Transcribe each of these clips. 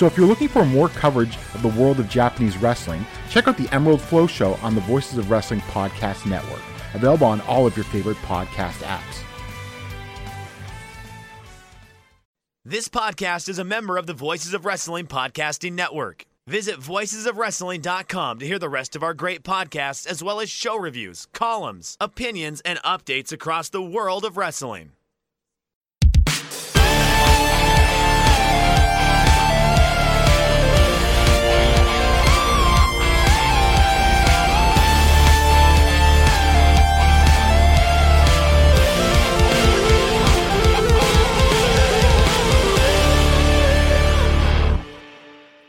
So if you're looking for more coverage of the world of Japanese wrestling, check out the Emerald Flow Show on the Voices of Wrestling Podcast Network, available on all of your favorite podcast apps. This podcast is a member of the Voices of Wrestling Podcasting Network. Visit voicesofwrestling.com to hear the rest of our great podcasts, as well as show reviews, columns, opinions, and updates across the world of wrestling.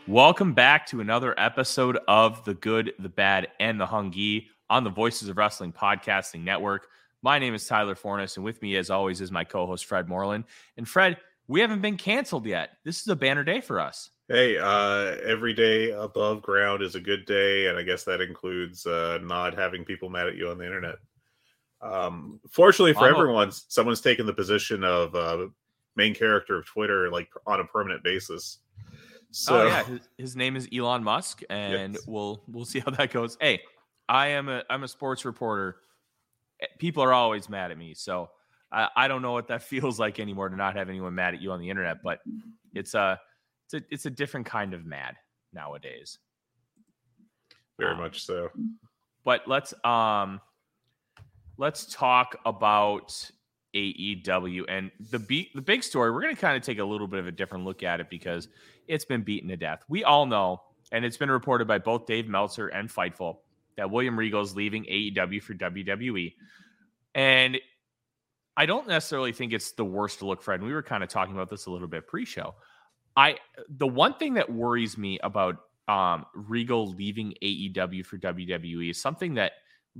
Welcome back to another episode of The Good, the Bad, and the Hungee on the Voices of Wrestling Podcasting Network. My name is Tyler Forness, and with me, as always, is my co host, Fred Moreland. And Fred, we haven't been canceled yet. This is a banner day for us. Hey, uh, every day above ground is a good day, and I guess that includes uh, not having people mad at you on the internet. Um, fortunately for everyone, someone's taken the position of uh, main character of Twitter, like on a permanent basis. So oh, yeah, his, his, name is Elon Musk, and yes. we'll we'll see how that goes. Hey, I am a I'm a sports reporter. Eh, people are always mad at me, so I, I don't know what that feels like anymore to not have anyone mad at you on the internet. But it's a it's a it's a different kind of mad nowadays. Very um, much so. But let's um let's talk about AEW and the beat the big story. We're going to kind of take a little bit of a different look at it because it's been beaten to death. We all know, and it's been reported by both Dave Meltzer and Fightful that William Regal is leaving AEW for WWE. And I don't necessarily think it's the worst look, Fred. And we were kind of talking about this a little bit pre-show. I the one thing that worries me about um, Regal leaving AEW for WWE is something that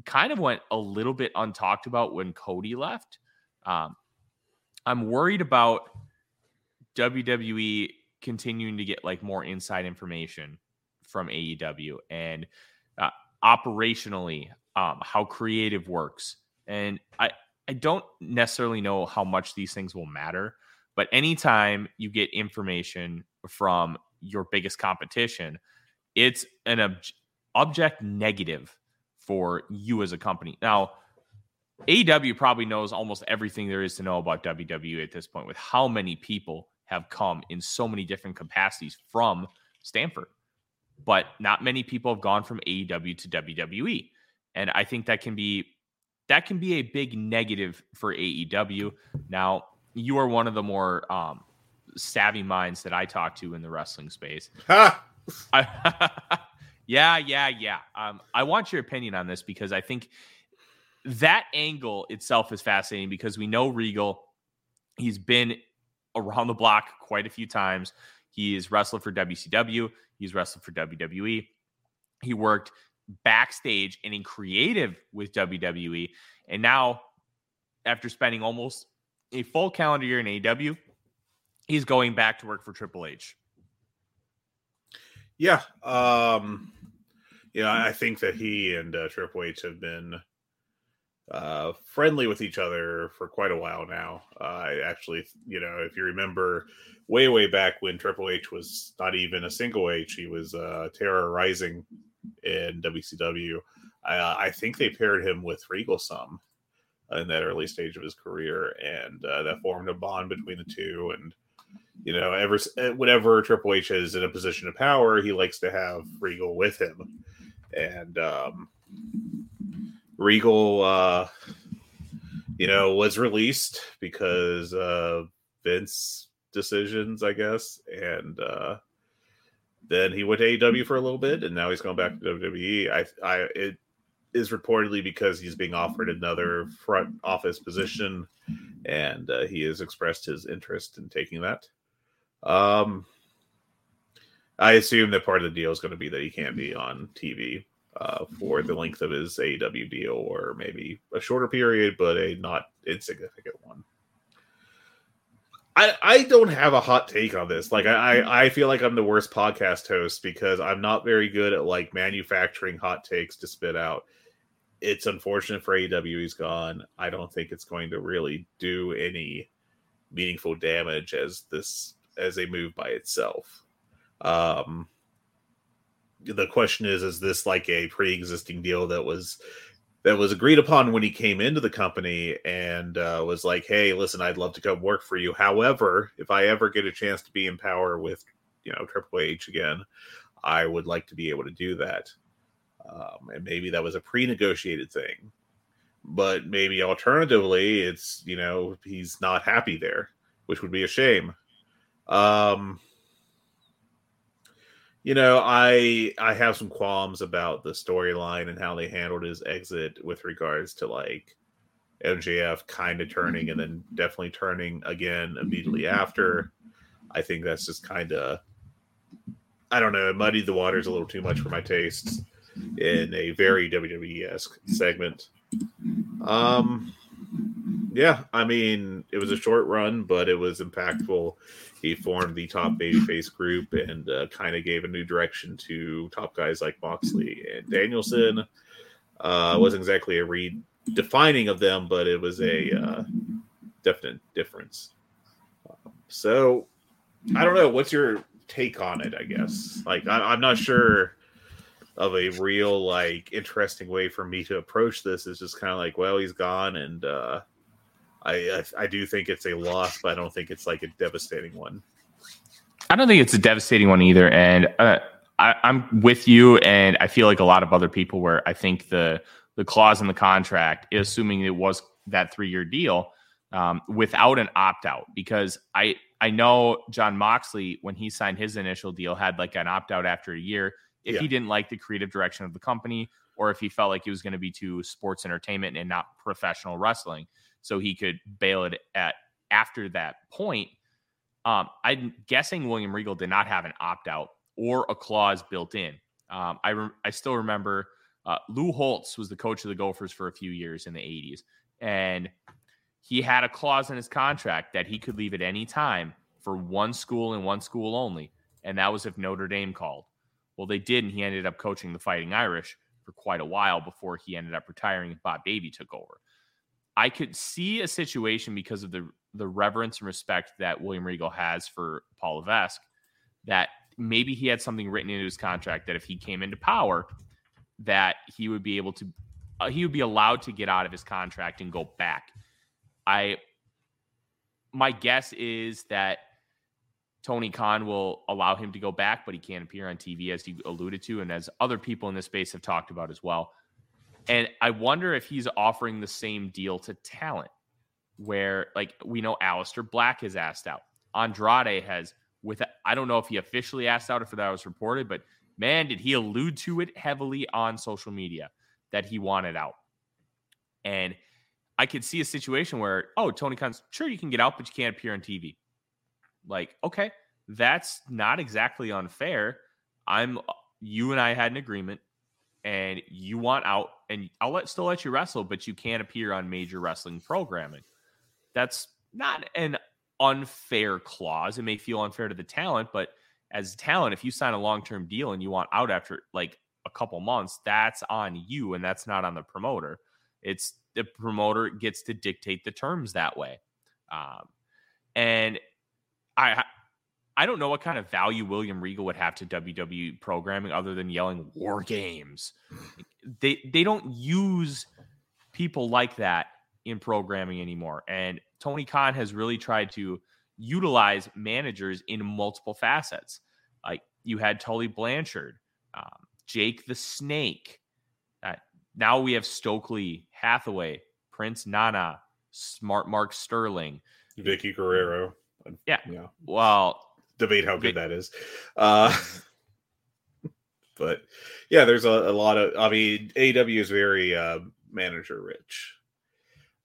kind of went a little bit untalked about when Cody left. Um, I'm worried about WWE continuing to get like more inside information from AEW and uh, operationally um, how creative works. And I I don't necessarily know how much these things will matter, but anytime you get information from your biggest competition, it's an ob- object negative for you as a company. Now, AEW probably knows almost everything there is to know about WWE at this point with how many people have come in so many different capacities from Stamford. But not many people have gone from AEW to WWE. And I think that can be that can be a big negative for AEW. Now, you are one of the more um, savvy minds that I talk to in the wrestling space. I, yeah, yeah, yeah. Um, I want your opinion on this because I think that angle itself is fascinating because we know Regal. He's been around the block quite a few times. He's wrestled for WCW. He's wrestled for WWE. He worked backstage and in creative with WWE. And now, after spending almost a full calendar year in AEW, he's going back to work for Triple H. Yeah. Um, yeah, I think that he and uh, Triple H have been uh, friendly with each other for quite a while now. Uh, actually, you know, if you remember way, way back when Triple H was not even a single H, he was uh, Terra Ryzing in WCW. Uh, I think they paired him with Regal some in that early stage of his career, and uh, that formed a bond between the two. And you know, ever uh, whenever Triple H is in a position of power, he likes to have Regal with him, and um, Regal, uh, you know, was released because uh, Vince decisions, I guess, and uh, then he went to AEW for a little bit, and now he's going back to WWE. I, I, it is reportedly because he's being offered another front office position, and uh, he has expressed his interest in taking that. Um, I assume that part of the deal is going to be that he can't be on TV uh, for the length of his AEW deal, or maybe a shorter period, but a not insignificant one. I, I don't have a hot take on this. Like I, I feel like I'm the worst podcast host because I'm not very good at like manufacturing hot takes to spit out. It's unfortunate for AEW he's gone. I don't think it's going to really do any meaningful damage as this as a move by itself. Um the question is is this like a pre-existing deal that was that was agreed upon when he came into the company and uh, was like, "Hey, listen, I'd love to come work for you. However, if I ever get a chance to be in power with, you know, Triple H again, I would like to be able to do that." Um, and maybe that was a pre-negotiated thing, but maybe alternatively, it's you know he's not happy there, which would be a shame. Um, you know, I I have some qualms about the storyline and how they handled his exit with regards to like MJF kind of turning and then definitely turning again immediately after. I think that's just kind of I don't know, it muddied the waters a little too much for my tastes in a very WWE esque segment. Um, yeah, I mean, it was a short run, but it was impactful he formed the top babyface group and uh, kind of gave a new direction to top guys like Moxley and Danielson. Uh, wasn't exactly a redefining of them, but it was a uh, definite difference. So I don't know. What's your take on it? I guess like I, am not sure of a real like interesting way for me to approach this. is just kind of like, well, he's gone, and uh, I, I, I do think it's a loss, but I don't think it's like a devastating one. I don't think it's a devastating one either, and uh, I, I'm with you. And I feel like a lot of other people, where I think the the clause in the contract, assuming it was that three year deal, um, without an opt out, because I I know Jon Moxley when he signed his initial deal had like an opt out after a year if yeah. he didn't like the creative direction of the company or if he felt like he was going to be to sports entertainment and not professional wrestling so he could bail it at after that point. Um, I'm guessing William Regal did not have an opt out or a clause built in. Um, I re- I still remember uh, Lou Holtz was the coach of the Gophers for a few years in the 80s, and he had a clause in his contract that he could leave at any time for one school and one school only, and that was if Notre Dame called. Well, they did, and he ended up coaching the Fighting Irish for quite a while before he ended up retiring and Bob Davie took over. I could see a situation because of the the reverence and respect that William Regal has for Paul Levesque that maybe he had something written into his contract that if he came into power, that he would be able to uh, he would be allowed to get out of his contract and go back. I my guess is that Tony Khan will allow him to go back, but he can't appear on TV as you alluded to, and as other people in this space have talked about as well. And I wonder if he's offering the same deal to talent, where like we know Aleister Black has asked out. Andrade has with I don't know if he officially asked out if that was reported, but man, did he allude to it heavily on social media that he wanted out. And I could see a situation where, oh, Tony Khan's sure you can get out, but you can't appear on TV. Like, okay, that's not exactly unfair. I'm you and I had an agreement and you want out and I'll let still let you wrestle, but you can't appear on major wrestling programming. That's not an unfair clause. It may feel unfair to the talent, but as talent, if you sign a long-term deal and you want out after like a couple months, that's on you and that's not on the promoter. It's the promoter gets to dictate the terms that way. Um, and I I don't know what kind of value William Regal would have to WWE programming other than yelling war games. They they don't use people like that in programming anymore. And Tony Khan has really tried to utilize managers in multiple facets. Like you had Tully Blanchard, um, Jake the Snake. Uh, now we have Stokely Hathaway, Prince Nana, Smart Mark Sterling, Vickie Guerrero. Yeah. Yeah. Well, debate how good that is. Uh, but yeah, there's a, a, lot of. I mean, AEW is very uh, manager rich.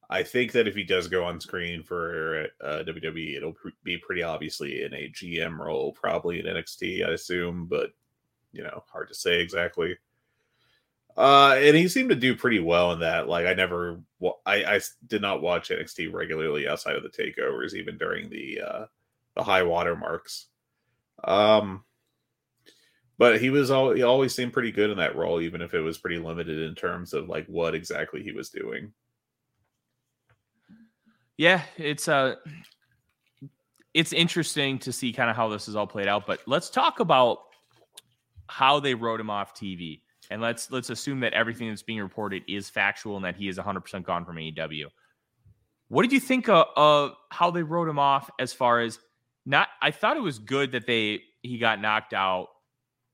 I think that if he does go on screen for uh, WWE, it'll pr- be pretty obviously in a GM role, probably in NXT, I assume, but you know, hard to say exactly. Uh, and he seemed to do pretty well in that. Like, I never, I, I did not watch NXT regularly outside of the takeovers, even during the uh, the high water marks. Um, but he was all he always seemed pretty good in that role, even if it was pretty limited in terms of like what exactly he was doing. Yeah, it's uh it's interesting to see kind of how this is all played out, but let's talk about how they wrote him off TV. And let's let's assume that everything that's being reported is factual and that he is 100% gone from AEW. What did you think of, of how they wrote him off as far as not I thought it was good that they he got knocked out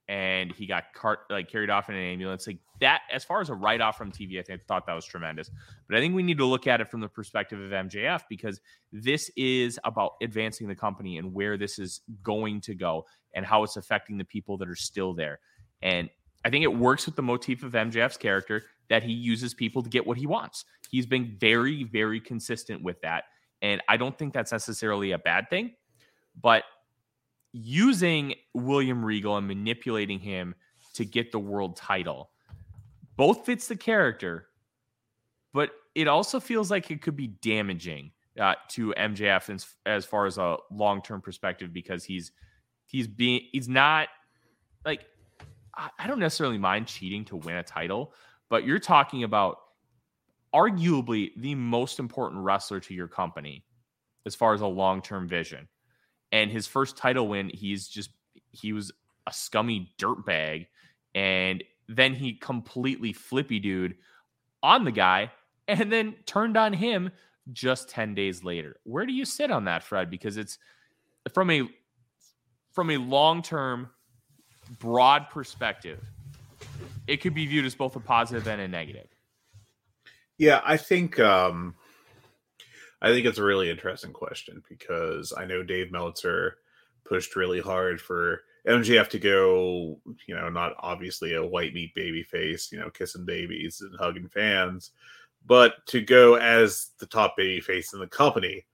and he got cart like carried off in an ambulance. Like that, as far as a write off from TV, I think I thought that was tremendous. But I think we need to look at it from the perspective of MJF because this is about advancing the company and where this is going to go and how it's affecting the people that are still there. And I think it works with the motif of MJF's character that he uses people to get what he wants. He's been very, very consistent with that. And I don't think that's necessarily a bad thing. But using William Regal and manipulating him to get the world title both fits the character, but it also feels like it could be damaging uh, to MJF as, as far as a long term perspective because he's he's being he's not like I don't necessarily mind cheating to win a title, but you're talking about arguably the most important wrestler to your company as far as a long term vision. And his first title win, he's just he was a scummy dirtbag, and then he completely flippy dude on the guy, and then turned on him just 10 days later. Where do you sit on that, Fred? Because it's from a from a long-term broad perspective, it could be viewed as both a positive and a negative. Yeah, I think um I think it's a really interesting question because I know Dave Meltzer pushed really hard for MJF to go, you know, not obviously a white meat baby face, you know, kissing babies and hugging fans, but to go as the top baby face in the company.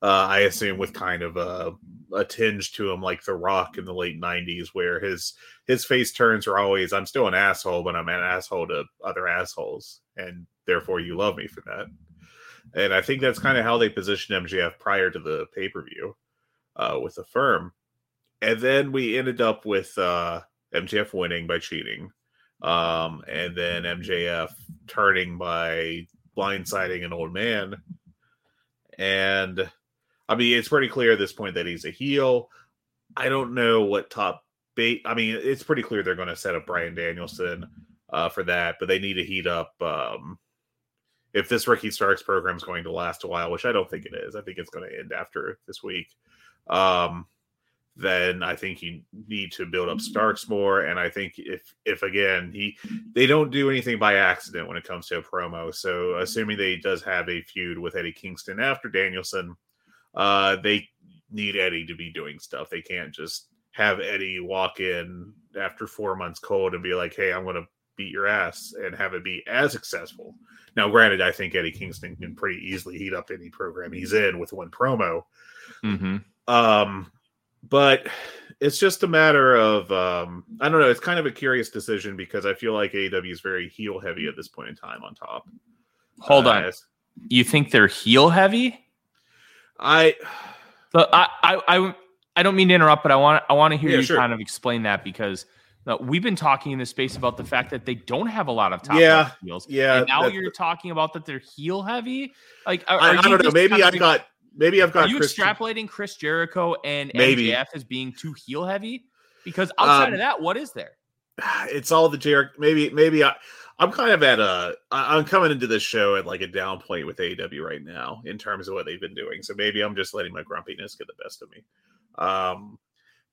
Uh, I assume with kind of a, a tinge to him, like The Rock in the late '90s, where his his face turns are always "I'm still an asshole, but I'm an asshole to other assholes, and therefore you love me for that." And I think that's kind of how they positioned MJF prior to the pay per view uh, with the firm. And then we ended up with uh, MJF winning by cheating. Um, and then MJF turning by blindsiding an old man. And I mean, it's pretty clear at this point that he's a heel. I don't know what top bait. I mean, it's pretty clear they're going to set up Brian Danielson uh, for that, but they need to heat up um, if this Ricky Starks program is going to last a while, which I don't think it is, I think it's going to end after this week. Um, then I think you need to build up Starks more. And I think if if again he they don't do anything by accident when it comes to a promo. So assuming they does have a feud with Eddie Kingston after Danielson, uh, they need Eddie to be doing stuff. They can't just have Eddie walk in after four months cold and be like, "Hey, I'm going to beat your ass," and have it be as successful. Now, granted, I think Eddie Kingston can pretty easily heat up any program he's in with one promo. Mm-hmm. Um, but it's just a matter of um, I don't know. It's kind of a curious decision because I feel like AEW is very heel heavy at this point in time. On top, hold uh, on. You think they're heel heavy? I, so I, I, I, I don't mean to interrupt, but I want I want to hear Yeah, you sure. kind of explain that because uh, we've been talking in this space about the fact that they don't have a lot of top Yeah, heels. yeah, and now you're talking about that they're heel heavy. Like, are, I, are I don't know. Maybe kind I of- got maybe I've got Are you Christian- extrapolating Chris Jericho and Maybe. MJF as being too heel heavy? Because outside Um, of that, what is there? it's all the Jericho. Maybe, maybe I, I'm kind of at a I'm coming into this show at like a down point with AEW right now in terms of what they've been doing. So maybe I'm just letting my grumpiness get the best of me. Um,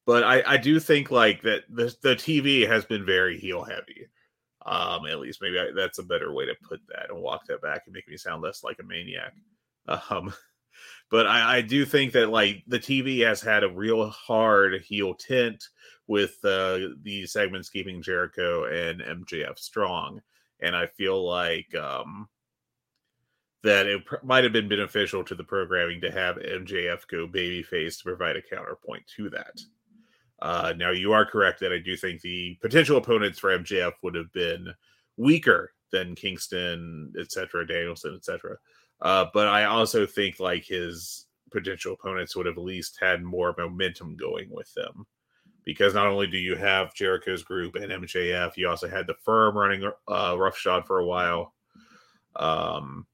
but I, I do think like that the the TV has been very heel heavy. Um, at least maybe I, that's a better way to put that and walk that back and make me sound less like a maniac. Um, but I, I do think that like the TV has had a real hard heel tint with uh, the segments keeping Jericho and MJF strong, and I feel like um, that it pr- might have been beneficial to the programming to have MJF go babyface to provide a counterpoint to that. Uh, now, you are correct that I do think the potential opponents for MJF would have been weaker than Kingston, etc., Danielson, etc. Uh, but I also think like his potential opponents would have at least had more momentum going with them because not only do you have Jericho's group and MJF, you also had the firm running uh, roughshod for a while. Um,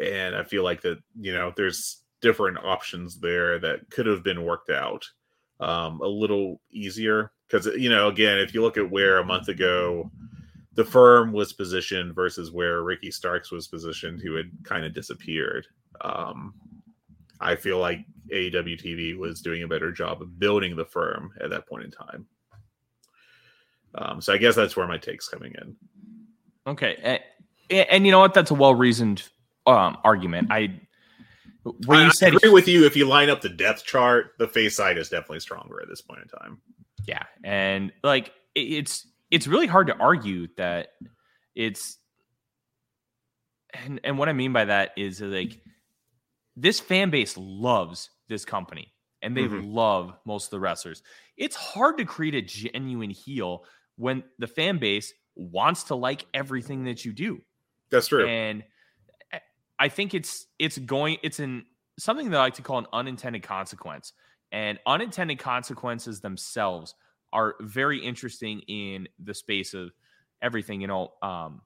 and I feel like that you know there's different options there that could have been worked out um, a little easier because you know again if you look at where a month ago the firm was positioned versus where Ricky Starks was positioned, who had kind of disappeared. Um, I feel like AEW TV was doing a better job of building the firm at that point in time. Um, so I guess that's where my take's coming in. Okay, and, and you know what? That's a well reasoned um, argument. I when you I said agree with you. If you line up the depth chart, the face side is definitely stronger at this point in time. Yeah, and like it's it's really hard to argue that it's and and what I mean by that is like this fan base loves this company and they mm-hmm. love most of the wrestlers. It's hard to create a genuine heel when the fan base wants to like everything that you do. That's true. And I think it's it's going it's in something that I like to call an unintended consequence. And unintended consequences themselves are very interesting in the space of everything. You know, um,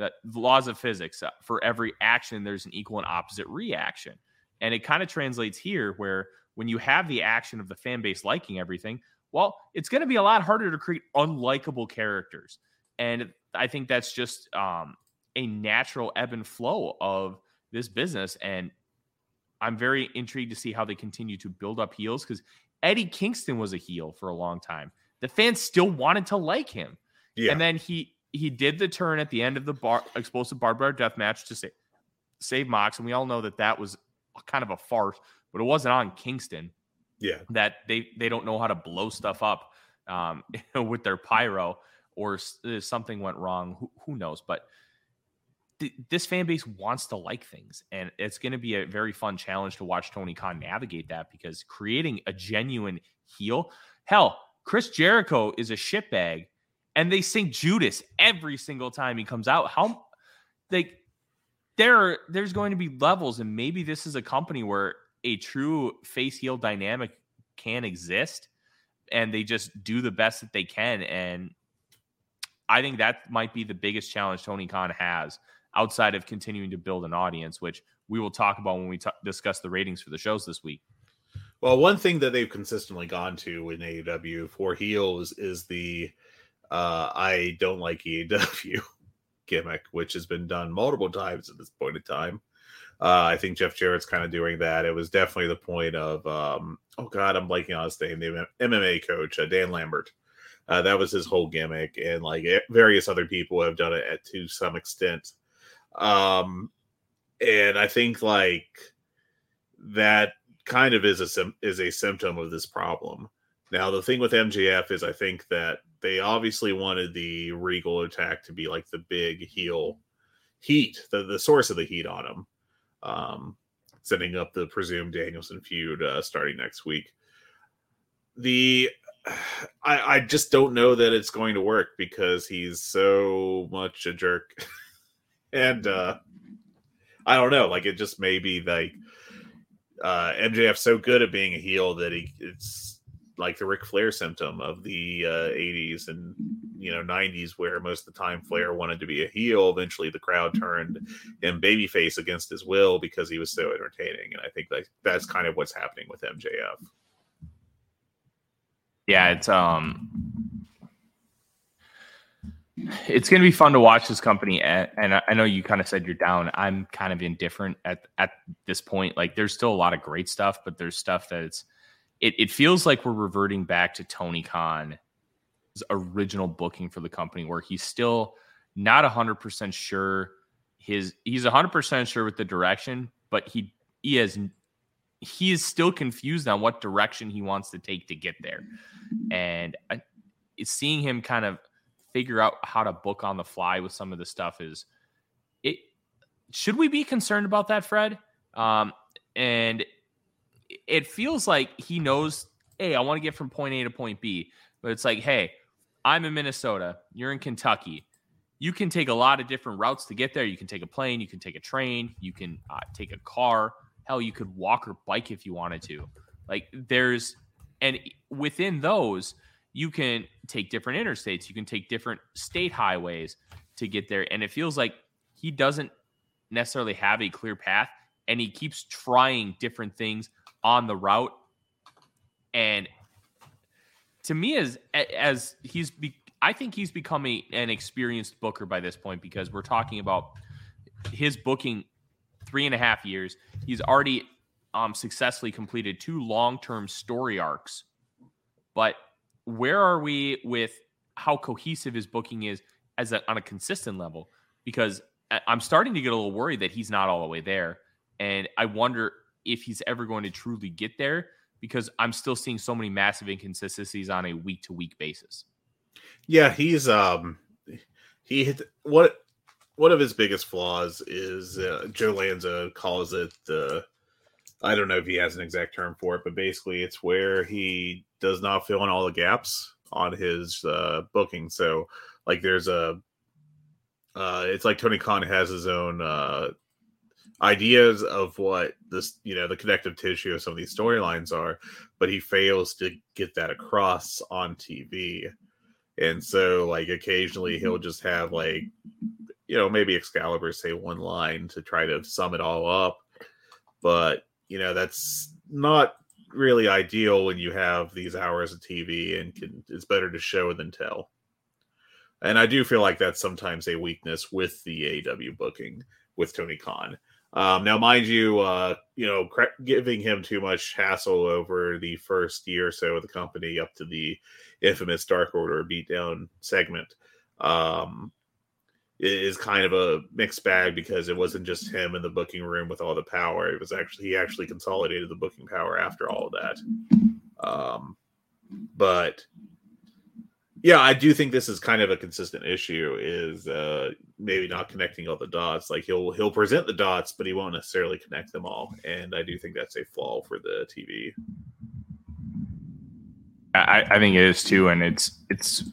that laws of physics. Uh, for every action, there's an equal and opposite reaction, and it kind of translates here where when you have the action of the fan base liking everything, well, it's going to be a lot harder to create unlikable characters, and I think that's just um, a natural ebb and flow of this business, and I'm very intrigued to see how they continue to build up heels because Eddie Kingston was a heel for a long time. The fans still wanted to like him. Yeah. And then he he did the turn at the end of the bar explosive barbed wire death match to save save Mox, and we all know that that was kind of a farce, but it wasn't on Kingston. Yeah, that they they don't know how to blow stuff up um, with their pyro, or uh, something went wrong. Who, who knows? But this fan base wants to like things, and it's going to be a very fun challenge to watch Tony Khan navigate that because creating a genuine heel, hell, Chris Jericho is a shitbag, and they sing Judas every single time he comes out. How like there there's going to be levels, and maybe this is a company where a true face heel dynamic can exist, and they just do the best that they can. And I think that might be the biggest challenge Tony Khan has outside of continuing to build an audience, which we will talk about when we t- discuss the ratings for the shows this week. Well, one thing that they've consistently gone to in AEW for heels is the uh, I don't like AEW gimmick, which has been done multiple times at this point in time. Uh, I think Jeff Jarrett's kind of doing that. It was definitely the point of, um, oh God, I'm blanking on his name, the MMA coach, uh, Dan Lambert. Uh, that was his whole gimmick, and like various other people have done it at, to some extent. Um, and I think like that kind of is a is a symptom of this problem. Now the thing with MJF is I think that they obviously wanted the Regal attack to be like the big heel heat, the, the source of the heat on him. Um, setting up the presumed Danielson feud uh, starting next week. The I, I just don't know that it's going to work because he's so much a jerk. and uh I don't know, like it just may be like uh MJF's so good at being a heel that he it's like the Ric Flair symptom of the uh 80s and you know 90s where most of the time Flair wanted to be a heel eventually the crowd turned him babyface against his will because he was so entertaining and I think like that's kind of what's happening with MJF. Yeah, it's um it's going to be fun to watch this company, and I know you kind of said you're down. I'm kind of indifferent at at this point. Like, there's still a lot of great stuff, but there's stuff that it's it, it feels like we're reverting back to Tony Khan's original booking for the company, where he's still not hundred percent sure his he's hundred percent sure with the direction, but he he has he is still confused on what direction he wants to take to get there, and I, seeing him kind of figure out how to book on the fly with some of the stuff is it should we be concerned about that, Fred? Um, and it feels like he knows, hey, I want to get from point A to point B. But it's like, hey, I'm in Minnesota. You're in Kentucky. You can take a lot of different routes to get there. You can take a plane. You can take a train. You can uh, take a car. Hell, you could walk or bike if you wanted to. Like there's, and within those, you can take different interstates. You can take different state highways to get there. And it feels like he doesn't necessarily have a clear path and he keeps trying different things on the route. And to me, as as he's, be, I think he's becoming an experienced booker by this point because we're talking about his booking three and a half years. He's already um, successfully completed two long term story arcs. But where are we with how cohesive his booking is as a, on a consistent level? Because I'm starting to get a little worried that he's not all the way there. And I wonder if he's ever going to truly get there because I'm still seeing so many massive inconsistencies on a week to week basis. Yeah, he's um he hit what one of his biggest flaws is uh, Joe Lanza calls it the I don't know if he has an exact term for it, but basically it's where he does not fill in all the gaps on his uh, booking. So like there's a uh, it's like Tony Khan has his own uh, ideas of what this you know the connective tissue of some of these storylines are but he fails to get that across on tv and so like occasionally he'll mm-hmm. just have like you know maybe excalibur say one line to try to sum it all up. But you know that's not really ideal when you have these hours of tv and can it's better to show than tell. And i do feel like that's sometimes a weakness with the aew booking with tony khan um, now, mind you, uh, you know, giving him too much hassle over the first year or so of the company up to the infamous Dark Order beatdown segment um, is kind of a mixed bag because it wasn't just him in the booking room with all the power. It was actually he actually consolidated the booking power after all of that. Um, but yeah, I do think this is kind of a consistent issue. Is uh, maybe not connecting all the dots. Like he'll he'll present the dots, but he won't necessarily connect them all. And I do think that's a flaw for the TV. I, I think it is too, and it's it's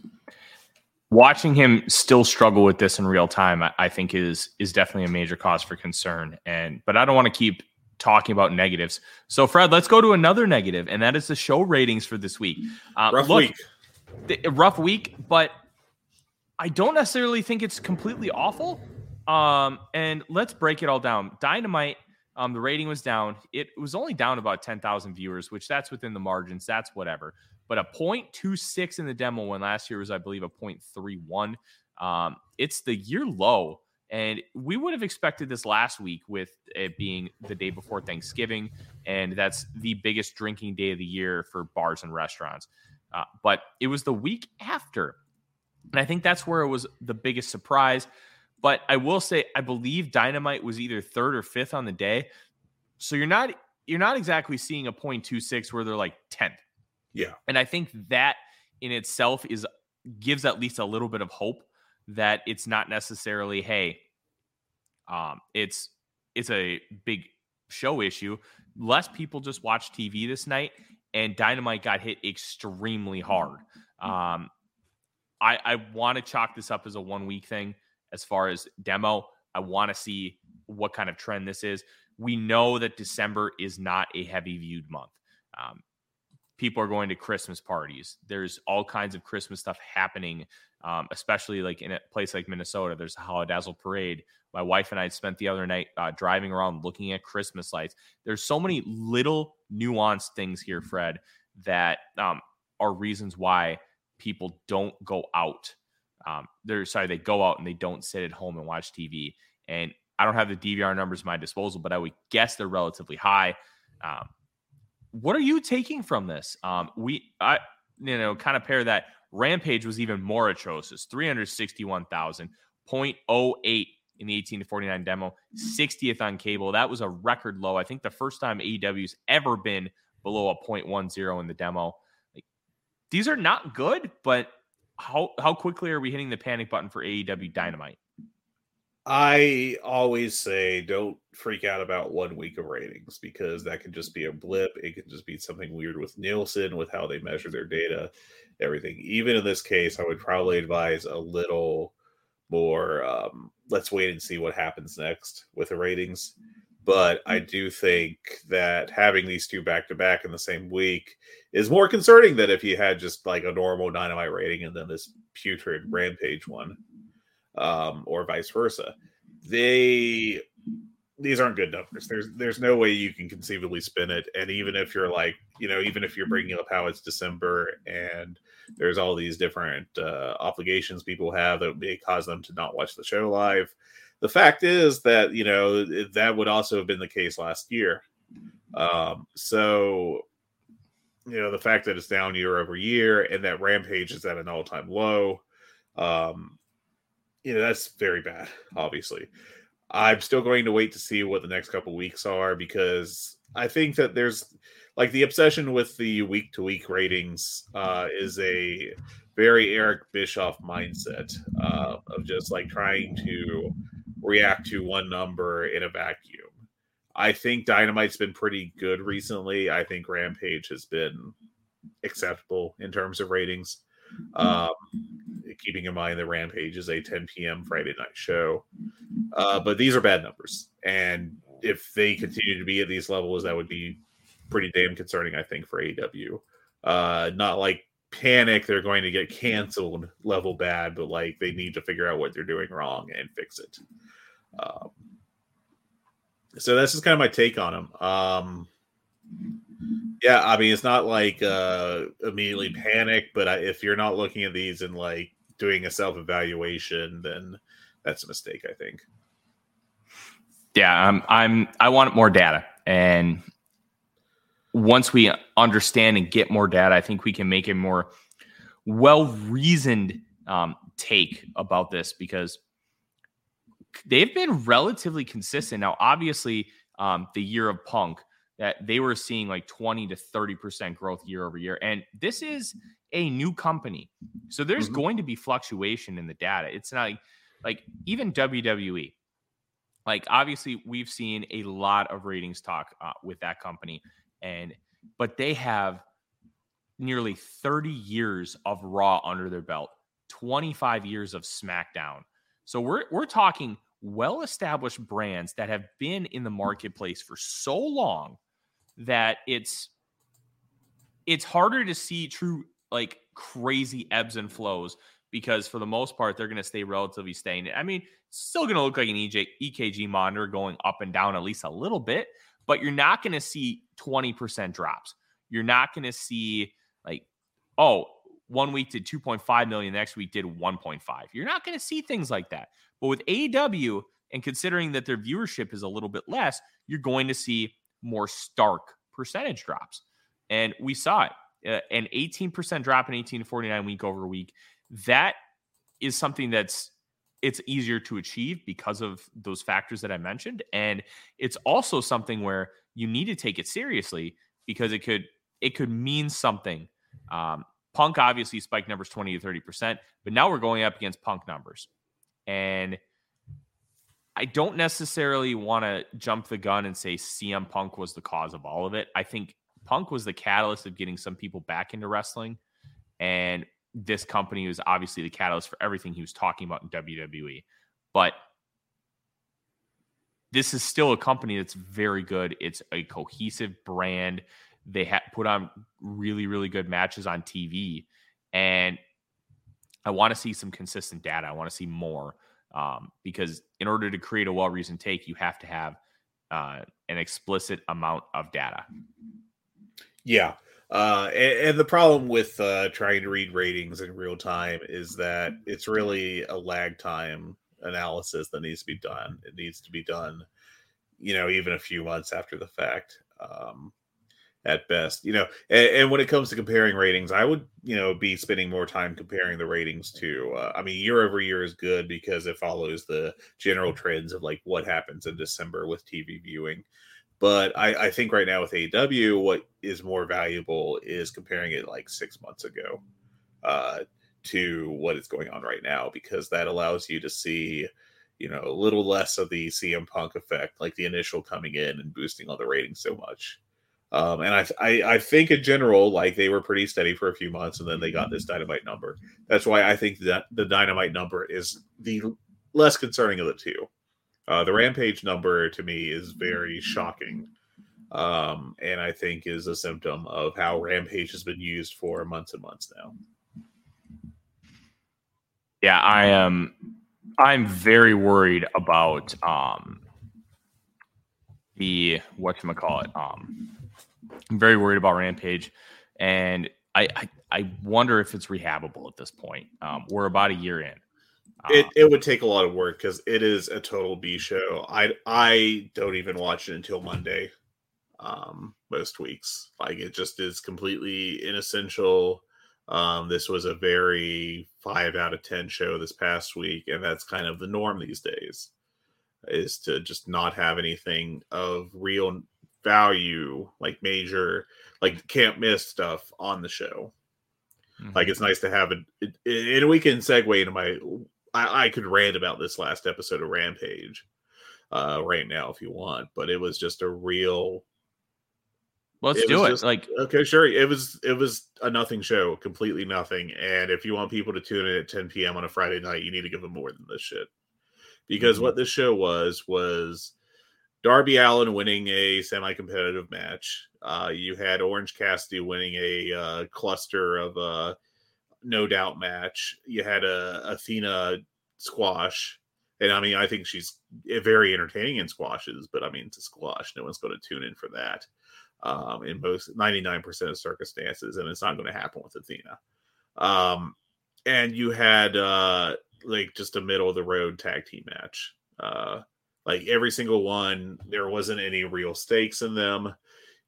watching him still struggle with this in real time. I, I think is is definitely a major cause for concern. And but I don't want to keep talking about negatives. So Fred, let's go to another negative, and that is the show ratings for this week. Uh, Rough look, week rough week, but I don't necessarily think it's completely awful. Um, and let's break it all down. Dynamite, um, the rating was down. It was only down about 10,000 viewers, which that's within the margins. That's whatever. But a 0.26 in the demo when last year was, I believe, a 0.31. Um, it's the year low. And we would have expected this last week with it being the day before Thanksgiving. And that's the biggest drinking day of the year for bars and restaurants. Uh, but it was the week after. And I think that's where it was the biggest surprise. But I will say, I believe Dynamite was either third or fifth on the day. So you're not you're not exactly seeing a 0.26 where they're like 10th. Yeah. And I think that in itself is gives at least a little bit of hope that it's not necessarily, hey, um, it's it's a big show issue. Less people just watch TV this night, and Dynamite got hit extremely hard. Um, I, I want to chalk this up as a one week thing as far as demo. I want to see what kind of trend this is. We know that December is not a heavy viewed month. Um, people are going to Christmas parties. There's all kinds of Christmas stuff happening, um, especially like in a place like Minnesota. There's a Holidazzle parade. My wife and I spent the other night uh, driving around looking at Christmas lights. There's so many little nuanced things here, Fred, that um, are reasons why people don't go out. Um, they're sorry, they go out and they don't sit at home and watch TV. And I don't have the DVR numbers at my disposal, but I would guess they're relatively high. Um, what are you taking from this? Um, we, I, you know, kind of pair that. Rampage was even more atrocious 361,000, 0.08 in the 18 to 49 demo, 60th on cable. That was a record low. I think the first time AEW's ever been below a 0.10 in the demo. Like, these are not good, but how how quickly are we hitting the panic button for AEW Dynamite? I always say don't freak out about one week of ratings because that can just be a blip. It can just be something weird with Nielsen, with how they measure their data, everything. Even in this case, I would probably advise a little more. Um, let's wait and see what happens next with the ratings. But I do think that having these two back to back in the same week is more concerning than if you had just like a normal dynamite rating and then this putrid rampage one um, or vice versa. They these aren't good numbers. There's there's no way you can conceivably spin it. And even if you're like, you know, even if you're bringing up how it's December and there's all these different uh, obligations people have that may cause them to not watch the show live. The fact is that you know that would also have been the case last year. Um, so you know the fact that it's down year over year and that Rampage is at an all time low. Um, you know that's very bad obviously i'm still going to wait to see what the next couple weeks are because i think that there's like the obsession with the week to week ratings uh, is a very eric bischoff mindset uh, of just like trying to react to one number in a vacuum. I think dynamite's been pretty good recently. I think rampage has been acceptable in terms of ratings um, keeping in mind that Rampage is a 10 p.m. Friday night show. Uh, but these are bad numbers. And if they continue to be at these levels, that would be pretty damn concerning, I think, for AEW. Uh, not like panic, they're going to get canceled level bad, but like they need to figure out what they're doing wrong and fix it. Um, so that's just kind of my take on them. Um, yeah, I mean, it's not like uh, immediately panic, but I, if you're not looking at these and like doing a self evaluation, then that's a mistake. I think. Yeah, I'm. I'm. I want more data, and once we understand and get more data, I think we can make a more well reasoned um, take about this because they've been relatively consistent. Now, obviously, um, the year of Punk that they were seeing like 20 to 30% growth year over year. And this is a new company. So there's mm-hmm. going to be fluctuation in the data. It's not like, like even WWE, like obviously we've seen a lot of ratings talk uh, with that company and but they have nearly 30 years of raw under their belt 25 years of smackdown so we're we're talking well established brands that have been in the marketplace for so long that it's it's harder to see true like crazy ebbs and flows because for the most part they're going to stay relatively staying. I mean, still going to look like an EJ, EKG monitor going up and down at least a little bit, but you're not going to see 20% drops. You're not going to see like oh, one week did 2.5 million, next week did 1.5. You're not going to see things like that. But with AEW and considering that their viewership is a little bit less, you're going to see more stark percentage drops. And we saw it uh, an 18% drop in 18 to 49 week over week. That is something that's it's easier to achieve because of those factors that I mentioned. And it's also something where you need to take it seriously because it could it could mean something. Um, Punk obviously spiked numbers 20 to 30%, but now we're going up against Punk numbers. And I don't necessarily want to jump the gun and say CM Punk was the cause of all of it. I think Punk was the catalyst of getting some people back into wrestling. And this company was obviously the catalyst for everything he was talking about in WWE. But this is still a company that's very good. It's a cohesive brand. They ha- put on really, really good matches on TV. And I want to see some consistent data. I want to see more um, because in order to create a well reasoned take, you have to have uh, an explicit amount of data. Yeah. Uh, and, and, the problem with uh, trying to read ratings in real time is that it's really a lag time analysis that needs to be done. It needs to be done, you know, even a few months after the fact. Um, at best. You know, and, and, when it comes to comparing ratings, I would, you know, be spending more time comparing the ratings to. Uh, I mean, year over year is good because it follows the general trends of like what happens in December with TV viewing. But I, I think right now with AEW, what is more valuable is comparing it like six months ago uh, to what is going on right now because that allows you to see you know, a little less of the CM Punk effect, like the initial coming in and boosting all the ratings so much. Um, and I, I, I think in general, like they were pretty steady for a few months, and then they got this dynamite number. That's why I think that the dynamite number is the less concerning of the two. Uh, the rampage number to me is very shocking, um, and I think is a symptom of how rampage has been used for months and months now. Yeah, I am. I'm very worried about um, the what can I call it? Um, I'm very worried about Rampage, and I I, I wonder if it's rehabable at this point. Um, we're about a year in. It, um, it would take a lot of work because it is a total B show. I I don't even watch it until Monday, um, most weeks. Like it just is completely inessential. Um, this was a very five out of ten show this past week, and that's kind of the norm these days. Is to just not have anything of real value, like major, like can't miss stuff on the show. Mm-hmm. Like it's nice to have it, it, and we can segue into my. I, I could rant about this last episode of Rampage uh, right now if you want, but it was just a real. Let's it do it. Just, like okay, sure. It was it was a nothing show, completely nothing. And if you want people to tune in at 10 p.m. on a Friday night, you need to give them more than this shit. Because mm-hmm. what this show was was Darby Allin winning a semi-competitive match. Uh, you had Orange Cassidy winning a uh, cluster of uh, no doubt match. You had a Athena squash, and I mean, I think she's very entertaining in squashes. But I mean, it's a squash; no one's going to tune in for that. Um, in most 99% of circumstances, and it's not going to happen with Athena. Um, and you had uh, like just a middle of the road tag team match. Uh, like every single one there wasn't any real stakes in them.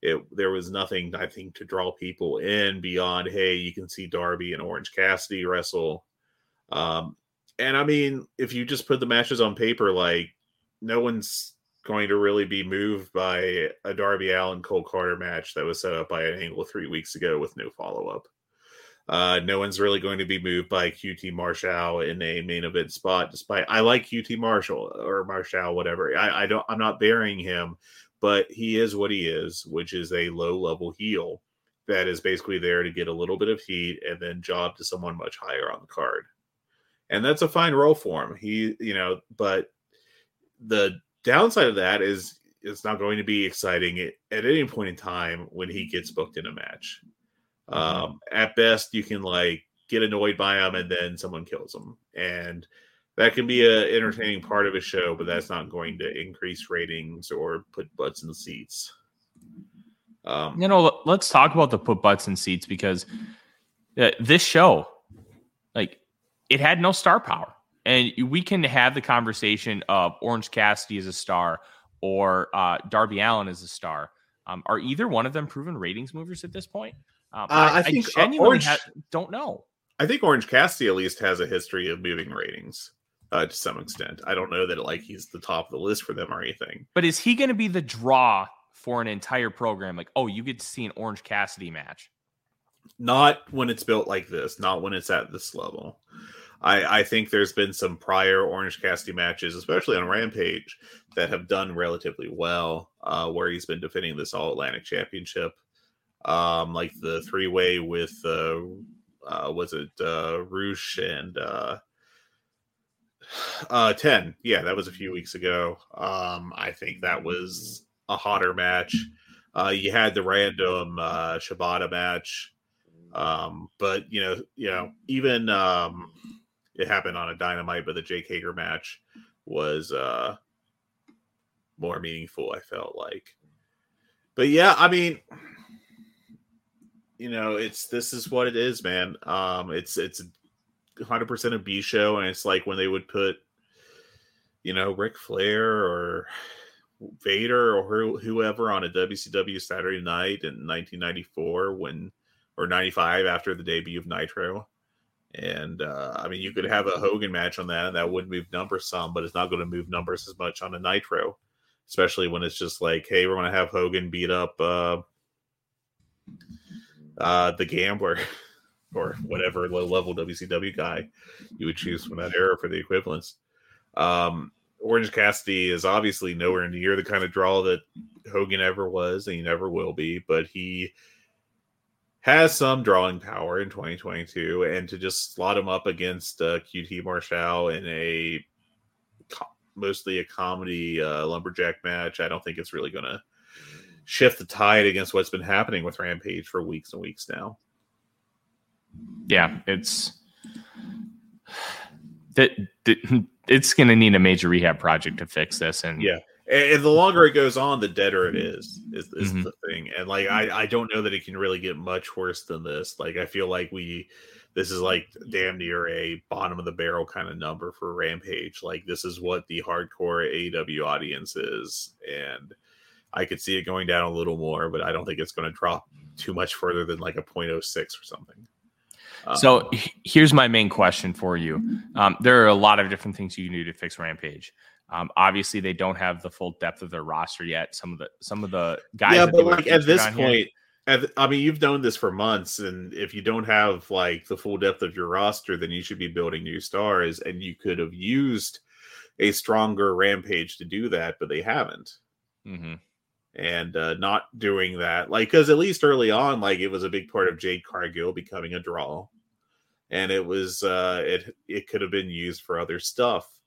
It there was nothing i think to draw people in beyond hey you can see darby and orange cassidy wrestle. Um and i mean if you just put the matches on paper like no one's going to really be moved by a darby allin cole karter match that was set up by an angle three weeks ago with no follow-up uh, no one's really going to be moved by QT Marshall in a main event spot. Despite I like QT Marshall or Marshall, whatever. I, I don't. I'm not burying him, but he is what he is, which is a low level heel that is basically there to get a little bit of heat and then job to someone much higher on the card. And that's a fine role for him. He, you know, but the downside of that is it's not going to be exciting at, at any point in time when he gets booked in a match. Mm-hmm. Um, at best, you can like get annoyed by them and then someone kills them, and that can be an entertaining part of a show, but that's not going to increase ratings or put butts in the seats. Um, you know, let's talk about the put butts in seats because uh, this show, like, it had no star power, and we can have the conversation of Orange Cassidy as a star or uh, Darby Allin as a star. Um, are either one of them proven ratings movers at this point? Um, uh, I, I, think I uh, genuinely Orange, ha- don't know. I think Orange Cassidy at least has a history of moving ratings uh, to some extent. I don't know that like he's the top of the list for them or anything. But is he going to be the draw for an entire program? Like, oh, you get to see an Orange Cassidy match. Not when it's built like this. Not when it's at this level. I, I think there's been some prior Orange Cassidy matches, especially on Rampage, that have done relatively well, uh, where he's been defending this All Atlantic Championship um, like the three way with uh, uh, was it uh, Rush and uh, uh, ten? Yeah, that was a few weeks ago. Um, I think that was a hotter match. Uh, you had the random uh, Shibata match, um, but you know, you know, even um, it happened on a Dynamite, but the Jake Hager match was uh, more meaningful. I felt like, but yeah, I mean you know, it's this is what it is, man. Um, it's it's 100 percent a B show, and it's like when they would put, you know, Ric Flair or Vader or whoever on a WCW Saturday night in 1994 when or 95 after the debut of Nitro. And uh, I mean, you could have a Hogan match on that, and that would move numbers some, but it's not going to move numbers as much on a Nitro, especially when it's just like, hey, we're going to have Hogan beat up uh, uh, the gambler or whatever low level WCW guy you would choose from that era for the equivalents. Um, Orange Cassidy is obviously nowhere near the kind of draw that Hogan ever was, and he never will be. But he has some drawing power in 2022, and to just slot him up against uh, QT Marshall in a mostly a comedy uh, lumberjack match, I don't think it's really going to shift the tide against what's been happening with Rampage for weeks and weeks now. Yeah, it's that, it's going to need a major rehab project to fix this. And yeah, and, the longer it goes on, the deader it is. Is, is mm-hmm. the thing, and like I, I don't know that it can really get much worse than this. Like I feel like we, this is like damn near a bottom of the barrel kind of number for Rampage. Like this is what the hardcore AEW audience is, and I could see it going down a little more, but I don't think it's going to drop too much further than like a 0.06 or something. So um, here's my main question for you. Um, there are a lot of different things you can do to fix Rampage. Um, obviously, they don't have the full depth of their roster yet. Some of the some of the guys. Yeah, but like at this point, at, I mean, you've known this for months, and if you don't have like the full depth of your roster, then you should be building new stars, and you could have used a stronger Rampage to do that, but they haven't. Mm-hmm. And uh, not doing that, like, because at least early on, like, it was a big part of Jade Cargill becoming a draw, and it was uh, it it could have been used for other stuff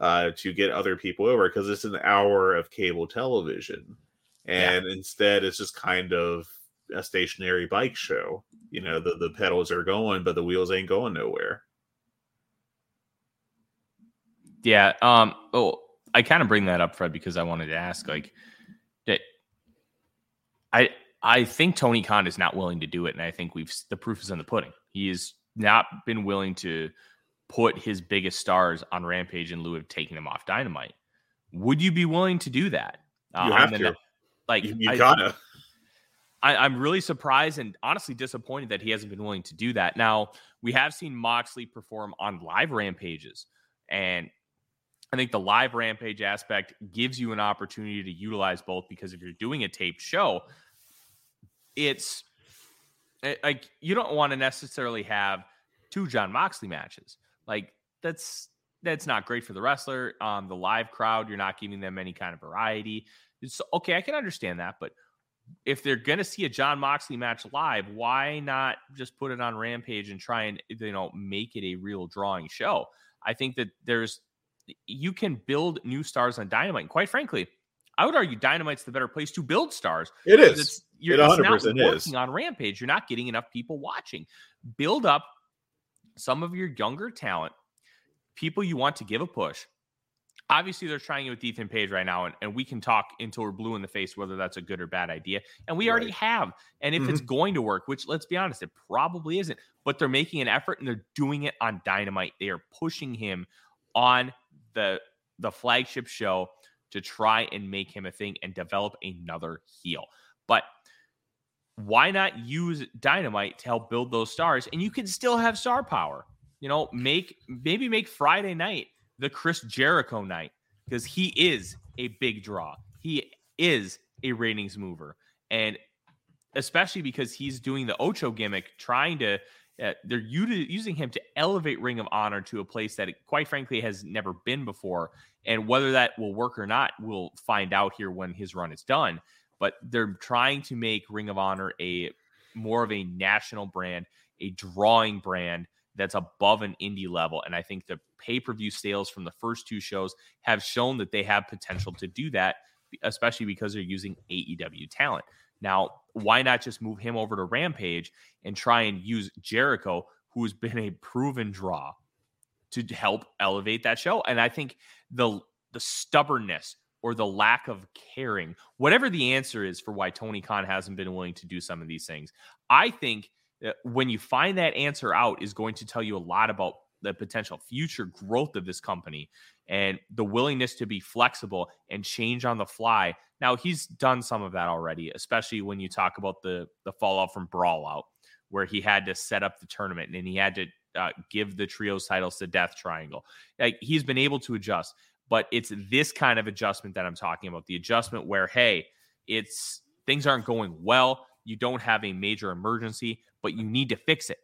uh, to get other people over because it's an hour of cable television. And yeah. instead, it's just kind of a stationary bike show. You know, the, the pedals are going, but the wheels ain't going nowhere. Yeah. Um, oh, I kind of bring that up, Fred, because I wanted to ask, like, I I think Tony Khan is not willing to do it, and I think we've the proof is in the pudding. He has not been willing to put his biggest stars on Rampage in lieu of taking them off Dynamite. Would you be willing to do that? Uh, you have to. Like you, you gotta. I, I'm really surprised and honestly disappointed that he hasn't been willing to do that. Now we have seen Moxley perform on live rampages, and I think the live rampage aspect gives you an opportunity to utilize both because if you're doing a taped show, it's eh, like you don't want to necessarily have two Jon Moxley matches. Like that's that's not great for the wrestler. Um, the live crowd, you're not giving them any kind of variety. It's okay, I can understand that, but if they're going to see a Jon Moxley match live, why not just put it on Rampage and try and you know make it a real drawing show? I think that there's you can build new stars on Dynamite. And quite frankly, I would argue Dynamite's the better place to build stars. It is. It's, you're, it 100% it's not working is. on Rampage. You're not getting enough people watching. Build up some of your younger talent, people you want to give a push. Obviously, they're trying it with Ethan Page right now, and, and we can talk until we're blue in the face whether that's a good or bad idea. And we right. already have. And if mm-hmm. it's going to work, which let's be honest, it probably isn't, but they're making an effort and they're doing it on Dynamite. They are pushing him on the the flagship show to try and make him a thing and develop another heel. But why not use dynamite to help build those stars? And you can still have star power. You know make maybe make friday night the chris jericho night because he is a big draw. He is a ratings mover. And especially because he's doing the ocho gimmick trying to uh, they're using him to elevate ring of honor to a place that it, quite frankly has never been before and whether that will work or not we'll find out here when his run is done but they're trying to make Ring of Honor a more of a national brand, a drawing brand that's above an indie level. And I think the pay per view sales from the first two shows have shown that they have potential to do that, especially because they're using AEW talent. Now, why not just move him over to Rampage and try and use Jericho, who's been a proven draw, to help elevate that show? And I think the the stubbornness or the lack of caring, whatever the answer is for why Tony Khan hasn't been willing to do some of these things, I think uh, when you find that answer out is going to tell you a lot about the potential future growth of this company and the willingness to be flexible and change on the fly. Now he's done some of that already, especially when you talk about the the fallout from Brawl Out, where he had to set up the tournament and he had to uh, give the trios titles to Death Triangle. Like he's been able to adjust but it's this kind of adjustment that I'm talking about. The adjustment where, hey, it's things aren't going well. You don't have a major emergency, but you need to fix it.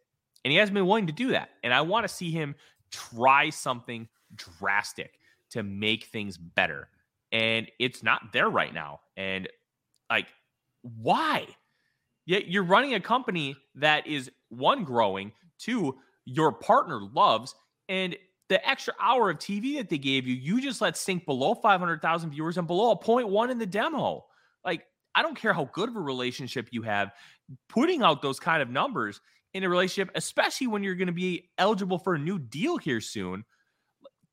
And he hasn't been willing to do that. And I want to see him try something drastic to make things better. And it's not there right now. And like, why? Yet you're running a company that is one growing, two, your partner loves, and the extra hour of TV that they gave you, you just let sink below 500,000 viewers and below a 0.1 in the demo. Like, I don't care how good of a relationship you have, putting out those kind of numbers in a relationship, especially when you're going to be eligible for a new deal here soon,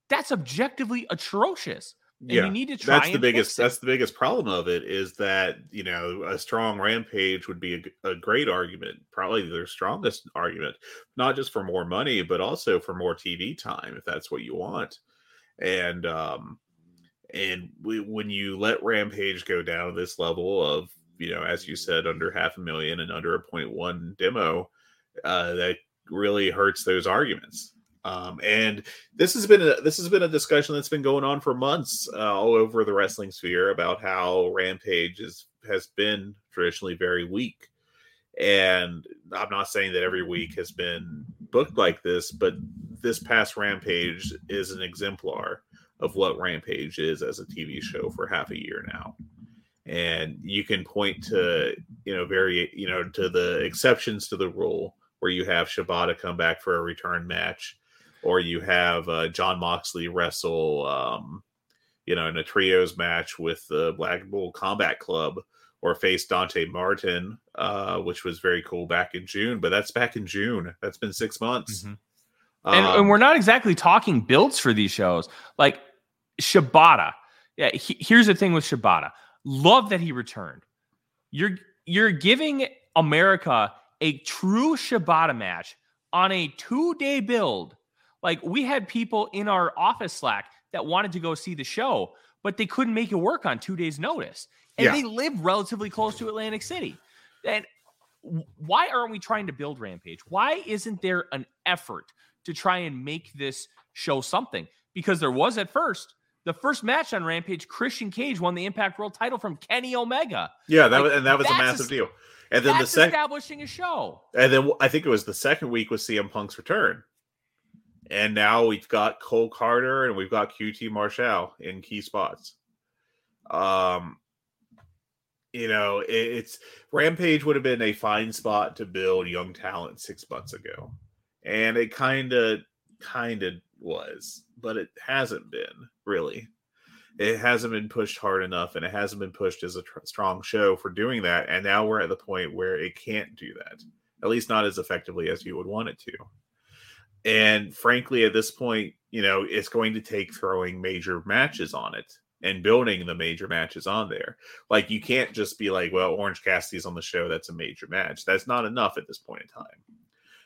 that's objectively atrocious. And yeah, you need to try. That's the biggest. That's the biggest problem of it is that you know a strong rampage would be a, a, great argument, probably their strongest argument, not just for more money, but also for more TV time if that's what you want. And um, and we, when you let Rampage go down to this level of you know, as you said, under half a million and under a point one demo, uh, that really hurts those arguments. Um, and this has been a, this has been a discussion that's been going on for months uh, all over the wrestling sphere about how Rampage is, has been traditionally very weak. And I'm not saying that every week has been booked like this, but this past Rampage is an exemplar of what Rampage is as a TV show for half a year now. And you can point to, you know, very, you know, to the exceptions to the rule where you have Shibata come back for a return match or you have uh, Jon Moxley wrestle, um, you know, in a trios match with the Blackpool Combat Club, or face Dante Martin, uh, which was very cool back in June. But that's back in June. That's been six months. Mm-hmm. And, um, and, we're not exactly talking builds for these shows. Like Shibata. Yeah, he, here's the thing with Shibata. Love that he returned. You're you're giving America a true Shibata match on a two day build like we had people in our office Slack that wanted to go see the show, but they couldn't make it work on two days' notice. And yeah. they live relatively close to Atlantic City. And why aren't we trying to build Rampage? Why isn't there an effort to try and make this show something? Because there was at first. The first match on Rampage, Christian Cage won the Impact World title from Kenny Omega. Yeah, that like, was, and that was a massive a, deal. And then the second establishing a show. And then I think it was the second week with CM Punk's return. And now we've got Cole Karter and we've got QT Marshall in key spots. Um, you know, it, it's Rampage would have been a fine spot to build young talent six months ago, and it kind of, kind of was, but it hasn't been really. It hasn't been pushed hard enough, and it hasn't been pushed as a tr- strong show for doing that. And now we're at the point where it can't do that, at least not as effectively as you would want it to. And frankly, at this point, you know, it's going to take throwing major matches on it and building the major matches on there. Like you can't just be like, well, Orange Cassidy's on the show. That's a major match. That's not enough at this point in time.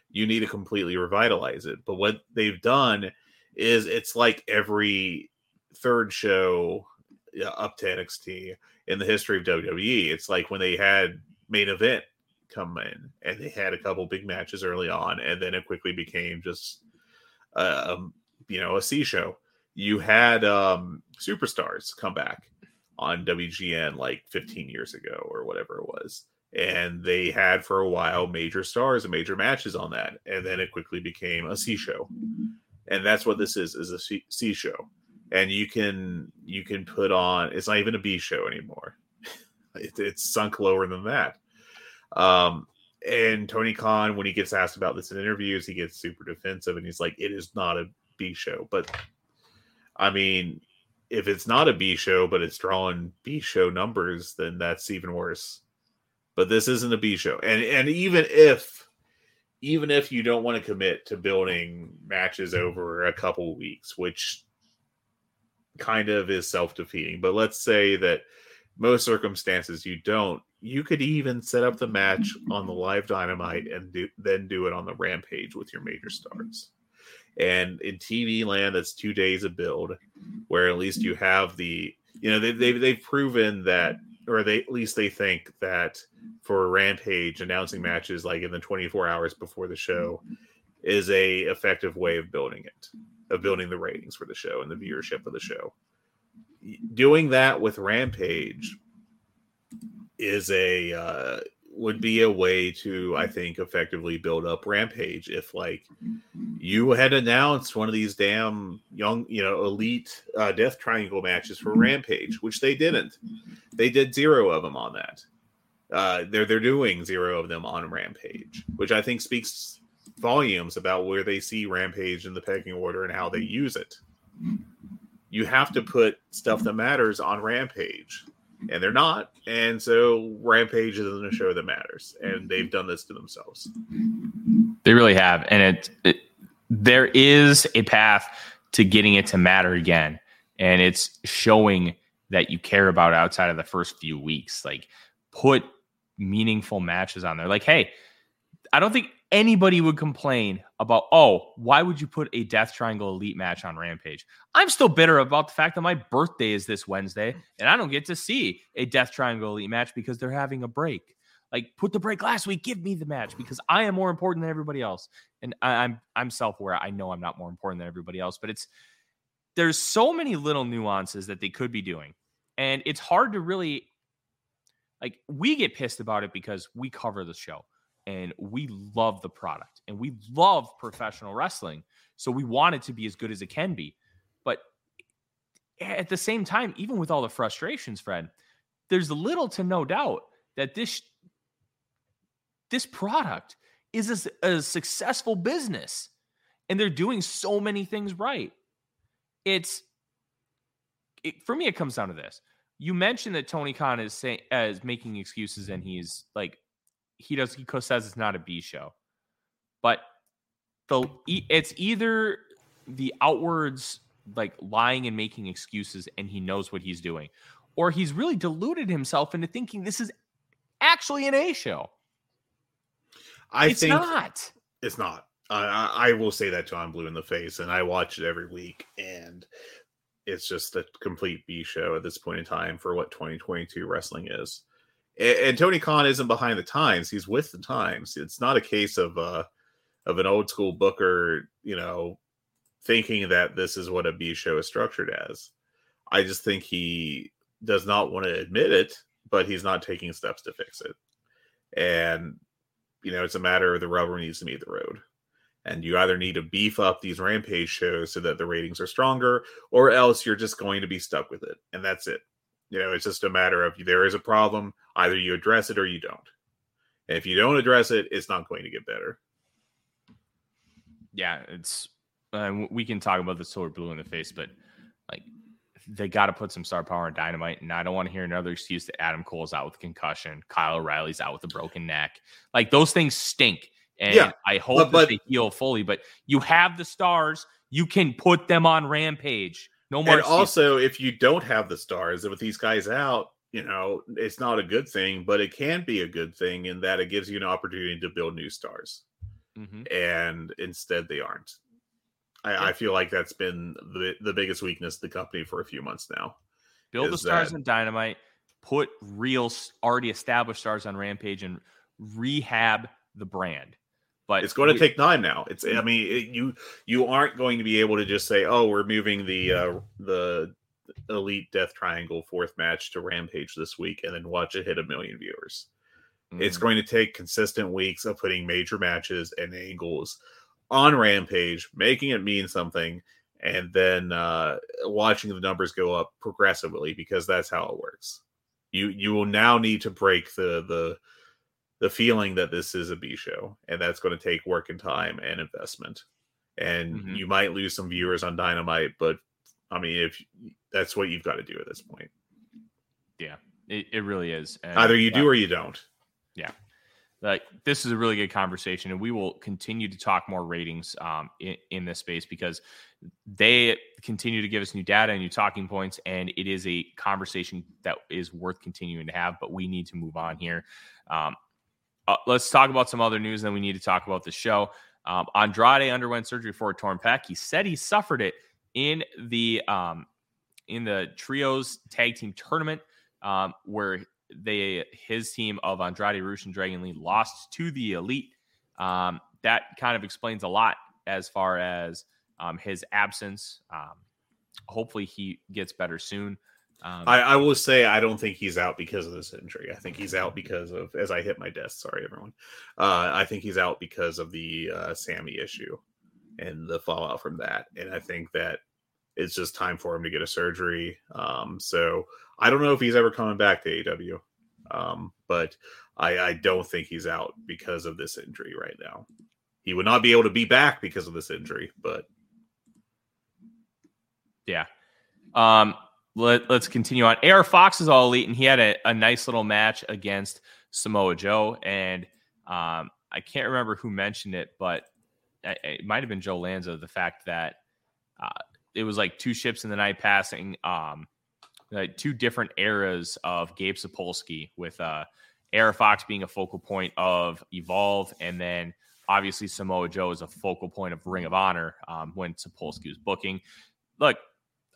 You need to completely revitalize it. But what they've done is it's like every third show up to NXT in the history of WWE. It's like when they had main event come in, and they had a couple big matches early on, and then it quickly became just, um, you know, a C show. You had um, superstars come back on WGN like 15 years ago or whatever it was, and they had for a while major stars and major matches on that, and then it quickly became a C show, and that's what this is is a C, C show, and you can you can put on it's not even a B show anymore. it, it's sunk lower than that um, and Tony Khan, when he gets asked about this in interviews, he gets super defensive and he's like, it is not a B show. But I mean, if it's not a B show, but it's drawing B show numbers, then that's even worse. But this isn't a B show. And and even if even if you don't want to commit to building matches over a couple weeks, which kind of is self-defeating, but let's say that most circumstances you don't you could even set up the match on the live dynamite and do, then do it on the rampage with your major stars. And in tv land that's two days of build where at least you have the you know they, they've, they've proven that or they at least they think that for rampage announcing matches like in the 24 hours before the show is a effective way of building it of building the ratings for the show and the viewership of the show doing that with rampage is a uh, would be a way to, I think, effectively build up Rampage. If like you had announced one of these damn young, you know, elite uh, Death Triangle matches for Rampage, which they didn't. They did zero of them on that. Uh, they're they're doing zero of them on Rampage, which I think speaks volumes about where they see Rampage in the pecking order and how they use it. You have to put stuff that matters on Rampage and they're not. And so Rampage isn't a show that matters, and they've done this to themselves. They really have, and it, it there is a path to getting it to matter again, and it's showing that you care about outside of the first few weeks. Like put meaningful matches on there. Like, hey, I don't think anybody would complain about, oh, why would you put a Death Triangle Elite match on Rampage? I'm still bitter about the fact that my birthday is this Wednesday and I don't get to see a Death Triangle Elite match because they're having a break. Like, put the break last week, give me the match because I am more important than everybody else. And I, I'm I'm self-aware. I know I'm not more important than everybody else, but it's there's so many little nuances that they could be doing. And it's hard to really like we get pissed about it because we cover the show and we love the product and we love professional wrestling. So we want it to be as good as it can be. But at the same time, even with all the frustrations, Fred, there's little to no doubt that this this product is a, a successful business and they're doing so many things right. It's it, for me, it comes down to this. You mentioned that Tony Khan is saying as making excuses and he's like he does he says it's not a B show, but the it's either the outwards like lying and making excuses and he knows what he's doing, or he's really deluded himself into thinking this is actually an A show. I think it's think not. It's not. I, I will say that John Blue in the face, and I watch it every week, and it's just a complete B show at this point in time for what 2022 wrestling is and, Tony Khan isn't behind the times; he's with the times. It's not a case of uh of an old school booker, you know, thinking that this is what a B show is structured as. I just think he does not want to admit it, but he's not taking steps to fix it. And you know, it's a matter of the rubber needs to meet the road. And you either need to beef up these rampage shows so that the ratings are stronger, or else you're just going to be stuck with it. And that's it. You know, it's just a matter of there is a problem, either you address it or you don't. And if you don't address it, it's not going to get better. Yeah, it's uh, we can talk about till we're blue in the face, but like they got to put some star power in dynamite. And I don't want to hear another excuse that Adam Cole's out with concussion, Kyle O'Reilly's out with a broken neck. Like those things stink. And yeah, I hope but, but, that they heal fully. But you have the stars, you can put them on Rampage. No more. And also, if you don't have the stars, with these guys out, you know, it's not a good thing, but it can be a good thing in that it gives you an opportunity to build new stars. Mm-hmm. And instead, they aren't. I, yeah. I, feel like that's been the, the biggest weakness of the company for a few months now. Build the stars that, in Dynamite, put real, already established stars on Rampage, and rehab the brand. But it's going to take time now. It's I mean it, you you aren't going to be able to just say oh we're moving the uh, the elite death triangle fourth match to Rampage this week and then watch it hit a million viewers. Mm-hmm. It's going to take consistent weeks of putting major matches and angles on Rampage, making it mean something, and then uh, watching the numbers go up progressively because that's how it works. You you will now need to break the the the feeling that this is a B show, and that's going to take work and time and investment. And mm-hmm. you might lose some viewers on Dynamite, but I mean, if that's what you've got to do at this point. Yeah, it, it really is. And, Either you do or you don't. Yeah. Like this is a really good conversation, and we will continue to talk more ratings um, in, in this space because they continue to give us new data and new talking points, and it is a conversation that is worth continuing to have. But we need to move on here. Um, uh, let's talk about some other news. Then we need to talk about the show. Um, Andrade underwent surgery for a torn pec. He said he suffered it in the um, in the trios tag team tournament um, where they his team of Andrade, Rush, and Dragon Lee lost to the Elite. Um, that kind of explains a lot as far as um, his absence. Um, hopefully, he gets better soon. Um, I, I, will say I don't think he's out because of this injury. I think he's out because of as I hit my desk. Sorry, everyone. Uh, I think he's out because of the uh, Sammy issue and the fallout from that. And I think that it's just time for him to get a surgery. Um, so I don't know if he's ever coming back to AEW, um, but I, I don't think he's out because of this injury right now. He would not be able to be back because of this injury, but yeah. Um, let, us continue on. AR Fox is all elite, and he had a, a nice little match against Samoa Joe. And um, I can't remember who mentioned it, but it might have been Joe Lanza. The fact that uh, it was like two ships in the night passing, um, like two different eras of Gabe Sapolsky, with uh, AR Fox being a focal point of Evolve, and then obviously Samoa Joe is a focal point of Ring of Honor um, when Sapolsky was booking. Look,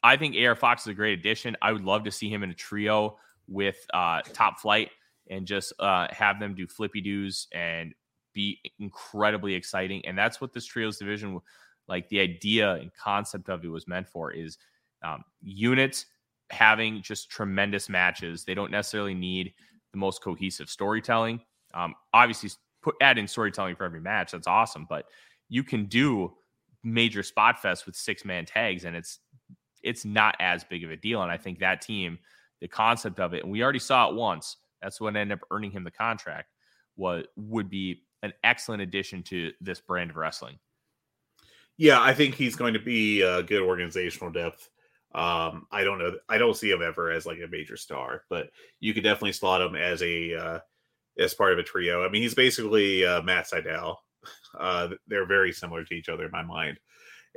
I think AR Fox is a great addition. I would love to see him in a trio with uh, Top Flight and just uh, have them do flippy doos and be incredibly exciting. And that's what this trios division, like the idea and concept of it was meant for, is um, units having just tremendous matches. They don't necessarily need the most cohesive storytelling. Um, obviously, put add in storytelling for every match. That's awesome, but you can do major spot fest with six man tags, and it's it's not as big of a deal. And I think that team, the concept of it, and we already saw it once. That's what ended up earning him the contract. What would be an excellent addition to this brand of wrestling. Yeah, I think he's going to be a good organizational depth. Um, I don't know. I don't see him ever as like a major star, but you could definitely slot him as a uh, as part of a trio. I mean, he's basically uh, Matt Sydal. Uh, they're very similar to each other in my mind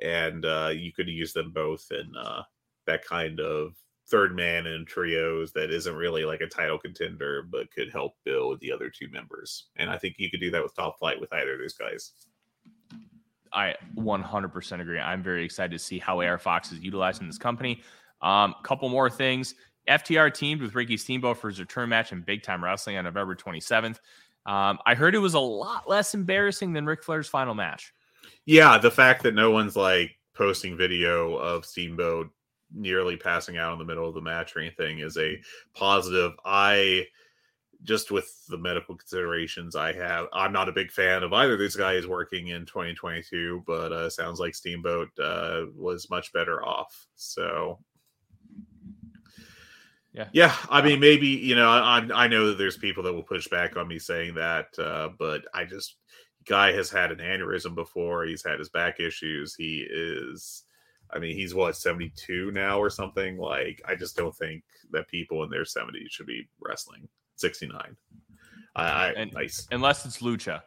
and uh, you could use them both in uh, that kind of third man in trios that isn't really like a title contender, but could help build the other two members. And I think you could do that with Top Flight with either of those guys. I 100% agree. I'm very excited to see how AR Fox is utilizing this company. Um, couple more things. FTR teamed with Ricky Steamboat for his return match in Big Time Wrestling on November 27th. Um, I heard it was a lot less embarrassing than Ric Flair's final match yeah, the fact that no one's like posting video of Steamboat nearly passing out in the middle of the match or anything is a positive. I just with the medical considerations I have, I'm not a big fan of either of these guys working in 2022, but uh, sounds like Steamboat uh, was much better off. So, yeah, yeah. I mean, maybe you know, I I know that there's people that will push back on me saying that, uh, but I just guy has had an aneurysm before. He's had his back issues. He is, I mean, he's what, 72 now or something? Like, I just don't think that people in their 70s should be wrestling 69. I, I and, nice. Unless it's Lucha.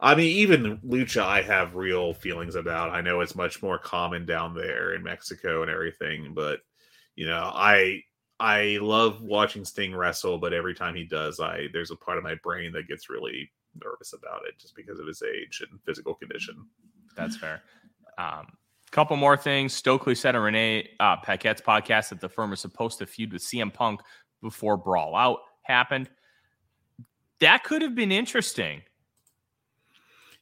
I mean, even Lucha, I have real feelings about. I know it's much more common down there in Mexico and everything, but you know, I I love watching Sting wrestle, but every time he does, I there's a part of my brain that gets really nervous about it just because of his age and physical condition. That's fair. Um, couple more things. Stokely said on Renee uh, Paquette's podcast that the firm is supposed to feud with CM Punk before Brawl Out happened. That could have been interesting.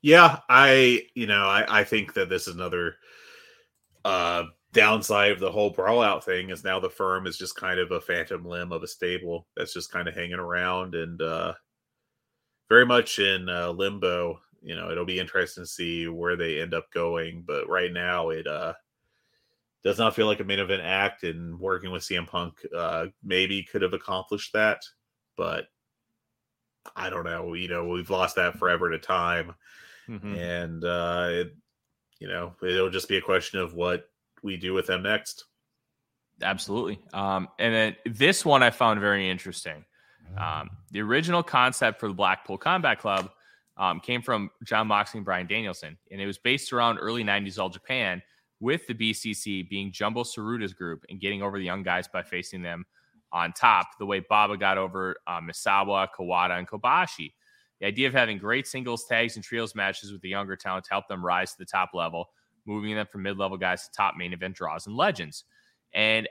Yeah, I you know I I think that this is another uh downside of the whole brawl out thing is now the firm is just kind of a phantom limb of a stable that's just kind of hanging around and uh very much in uh, limbo. You know, it'll be interesting to see where they end up going. But right now, it uh, does not feel like a main event act. And working with CM Punk uh, maybe could have accomplished that, but I don't know. You know, we've lost that forever at a time, mm-hmm. and uh, it, you know, it'll just be a question of what we do with them next. Absolutely. Um, and then this one I found very interesting. Um, the original concept for the Blackpool Combat Club um, came from Jon Moxley and Bryan Danielson, and it was based around early 90s All Japan, with the BCC being Jumbo Tsuruta's group and getting over the young guys by facing them on top, the way Baba got over uh, Misawa, Kawada, and Kobashi. The idea of having great singles, tags, and trios matches with the younger talent to help them rise to the top level, moving them from mid level guys to top main event draws and legends. And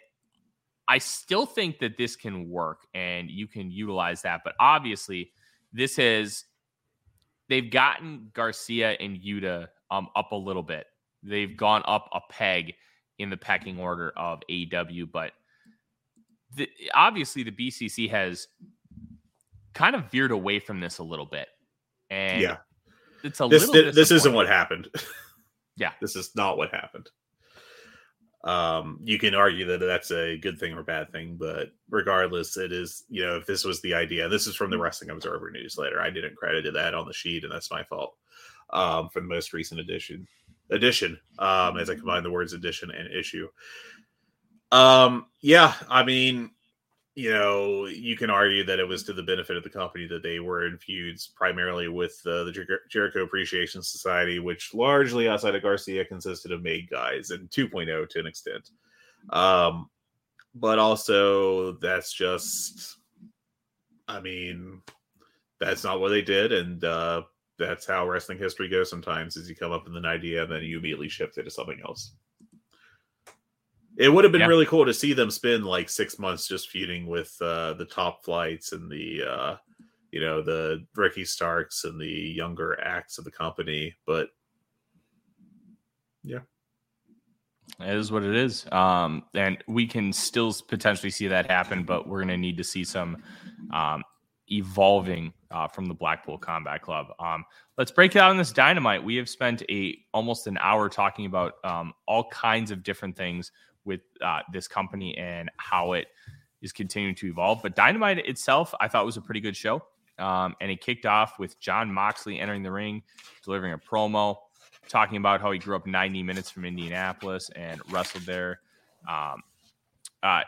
I still think that this can work and you can utilize that. But obviously, this has they've gotten Garcia and Yuta um, up a little bit. They've gone up a peg in the pecking order of AW, but the, obviously the BCC has kind of veered away from this a little bit, and yeah, it's a this little. this isn't what happened. Yeah. this is not what happened. Um, you can argue that that's a good thing or bad thing, but regardless, it is. You know, if this was the idea, this is from the Wrestling Observer newsletter. I didn't credit that on the sheet, and that's my fault. Um, for the most recent edition, edition, um, as I combine the words edition and issue. Um, yeah, I mean, you know, you can argue that it was to the benefit of the company that they were in feuds primarily with uh, the Jer- Jericho Appreciation Society, which largely outside of Garcia consisted of made guys and 2.0 to an extent. Um, but also, that's just, I mean, that's not what they did. And uh, that's how wrestling history goes sometimes is you come up with an idea and then you immediately shift it to something else. It would have been Yeah. really cool to see them spend like six months just feuding with uh, the top flights and the, uh, you know, the Ricky Starks and the younger acts of the company. But yeah, It is what it is. Um, and we can still potentially see that happen, but we're going to need to see some um, evolving uh, from the Blackpool Combat Club. Um, let's break it out on this dynamite. We have spent a almost an hour talking about um, all kinds of different things with uh, this company and how it is continuing to evolve. But dynamite itself, I thought was a pretty good show. Um, and it kicked off with Jon Moxley entering the ring, delivering a promo talking about how he grew up 90 minutes from Indianapolis and wrestled there. Um, uh,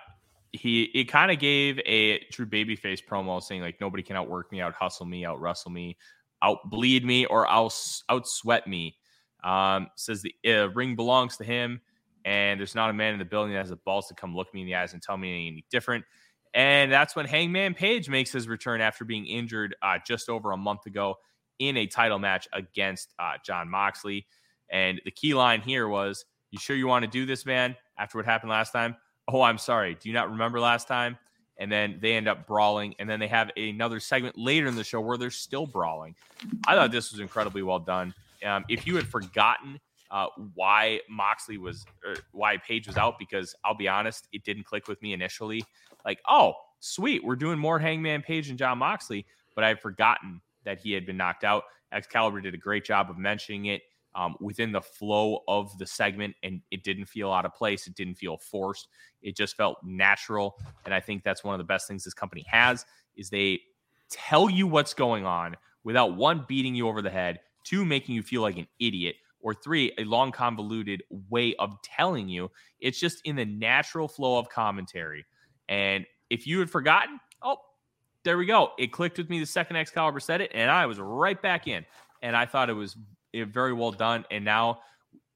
he it kind of gave a true babyface promo saying like nobody can outwork me, out hustle me, out wrestle me, out bleed me, or out out sweat me. Um, says the uh, ring belongs to him, and there's not a man in the building that has the balls to come look me in the eyes and tell me any different. And that's when Hangman Page makes his return after being injured uh, just over a month ago in a title match against uh, Jon Moxley. And the key line here was, "You sure you want to do this, man? After what happened last time? Oh, I'm sorry. Do you not remember last time?" And then they end up brawling, and then they have another segment later in the show where they're still brawling. I thought this was incredibly well done. Um, if you had forgotten uh, why Moxley was, or why Page was out, because I'll be honest, it didn't click with me initially. Like, oh, sweet, we're doing more Hangman Page and John Moxley, but I'd forgotten that he had been knocked out. Excalibur did a great job of mentioning it um, within the flow of the segment, and it didn't feel out of place. It didn't feel forced. It just felt natural, and I think that's one of the best things this company has is they tell you what's going on without one beating you over the head, two making you feel like an idiot, or three a long convoluted way of telling you. It's just in the natural flow of commentary. And if you had forgotten, oh, there we go. It clicked with me the second Excalibur said it, and I was right back in. And I thought it was eh, very well done. And now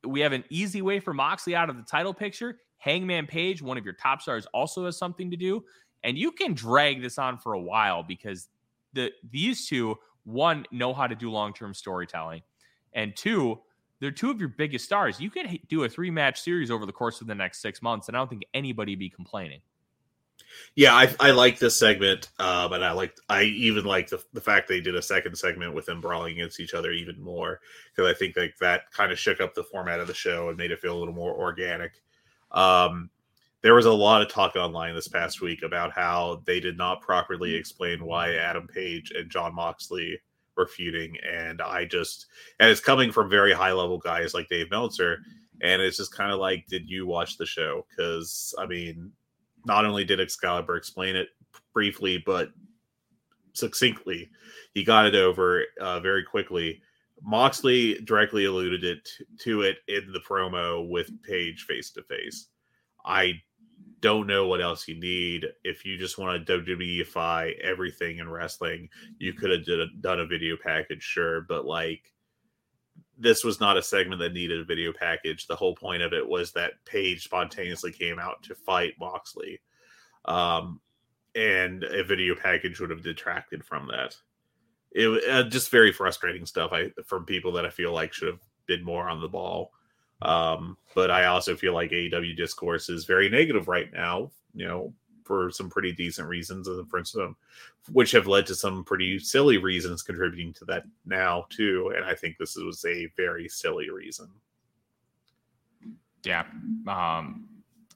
we have an easy way for Moxley out of the title picture. Hangman Page, one of your top stars, also has something to do. And you can drag this on for a while because the these two, one, know how to do long-term storytelling. And two, they're two of your biggest stars. You could do a three-match series over the course of the next six months, and I don't think anybody be complaining. Yeah, I, I like this segment, um, and I like I even like the the fact they did a second segment with them brawling against each other even more because I think like that kind of shook up the format of the show and made it feel a little more organic. Um, there was a lot of talk online this past week about how they did not properly explain why Adam Page and Jon Moxley were feuding, and I just and it's coming from very high level guys like Dave Meltzer, and it's just kind of like, did you watch the show? Because I mean, not only did Excalibur explain it briefly, but succinctly, he got it over uh, very quickly. Moxley directly alluded it to it in the promo with Page face to face. I don't know what else you need. If you just want to WWEify everything in wrestling, you could have a, done a video package, sure, but like this was not a segment that needed a video package. The whole point of it was that Page spontaneously came out to fight Moxley. Um, and a video package would have detracted from that. It was uh, just very frustrating stuff I from people that I feel like should have been more on the ball. Um, but I also feel like AEW discourse is very negative right now, you know, for some pretty decent reasons, and for some, which have led to some pretty silly reasons contributing to that now too. And I think this was a very silly reason. Yeah. Um,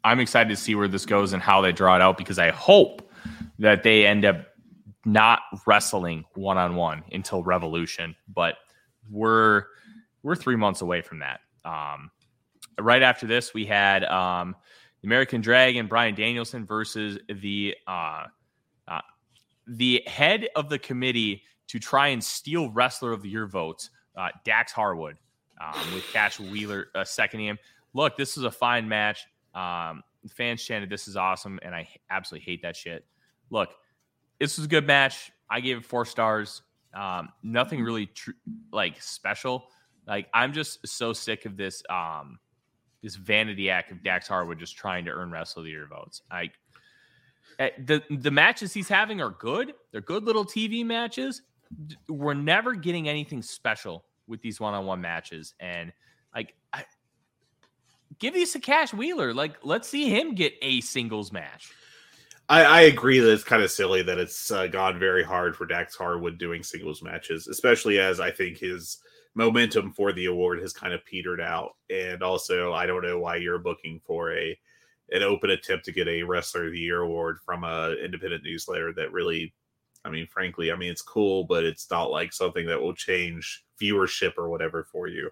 I'm excited to see where this goes and how they draw it out because I hope that they end up not wrestling one on one until Revolution. But we're we're three months away from that. Um, right after this, we had um, the American Dragon, Bryan Danielson versus the uh, uh, the head of the committee to try and steal Wrestler of the Year votes, uh, Dax Harwood, um, with Cash Wheeler uh, seconding him. Look, this is a fine match. Um, fans chanted, "This is awesome," and I absolutely hate that shit. Look, this was a good match. I gave it four stars. Um, nothing really tr- like special. Like I'm just so sick of this um this vanity act of Dax Harwood just trying to earn Wrestle of the Year votes. I eh, the the matches he's having are good. They're good little TV matches. We're never getting anything special with these one-on-one matches, and like I, give these to Cash Wheeler. Like let's see him get a singles match. I, I agree that it's kind of silly that it's uh, gone very hard for Dax Harwood doing singles matches, especially as I think his momentum for the award has kind of petered out. And also, I don't know why you're booking for a an open attempt to get a wrestler of the year award from a independent newsletter that really I mean, frankly, I mean it's cool, but it's not like something that will change viewership or whatever for you.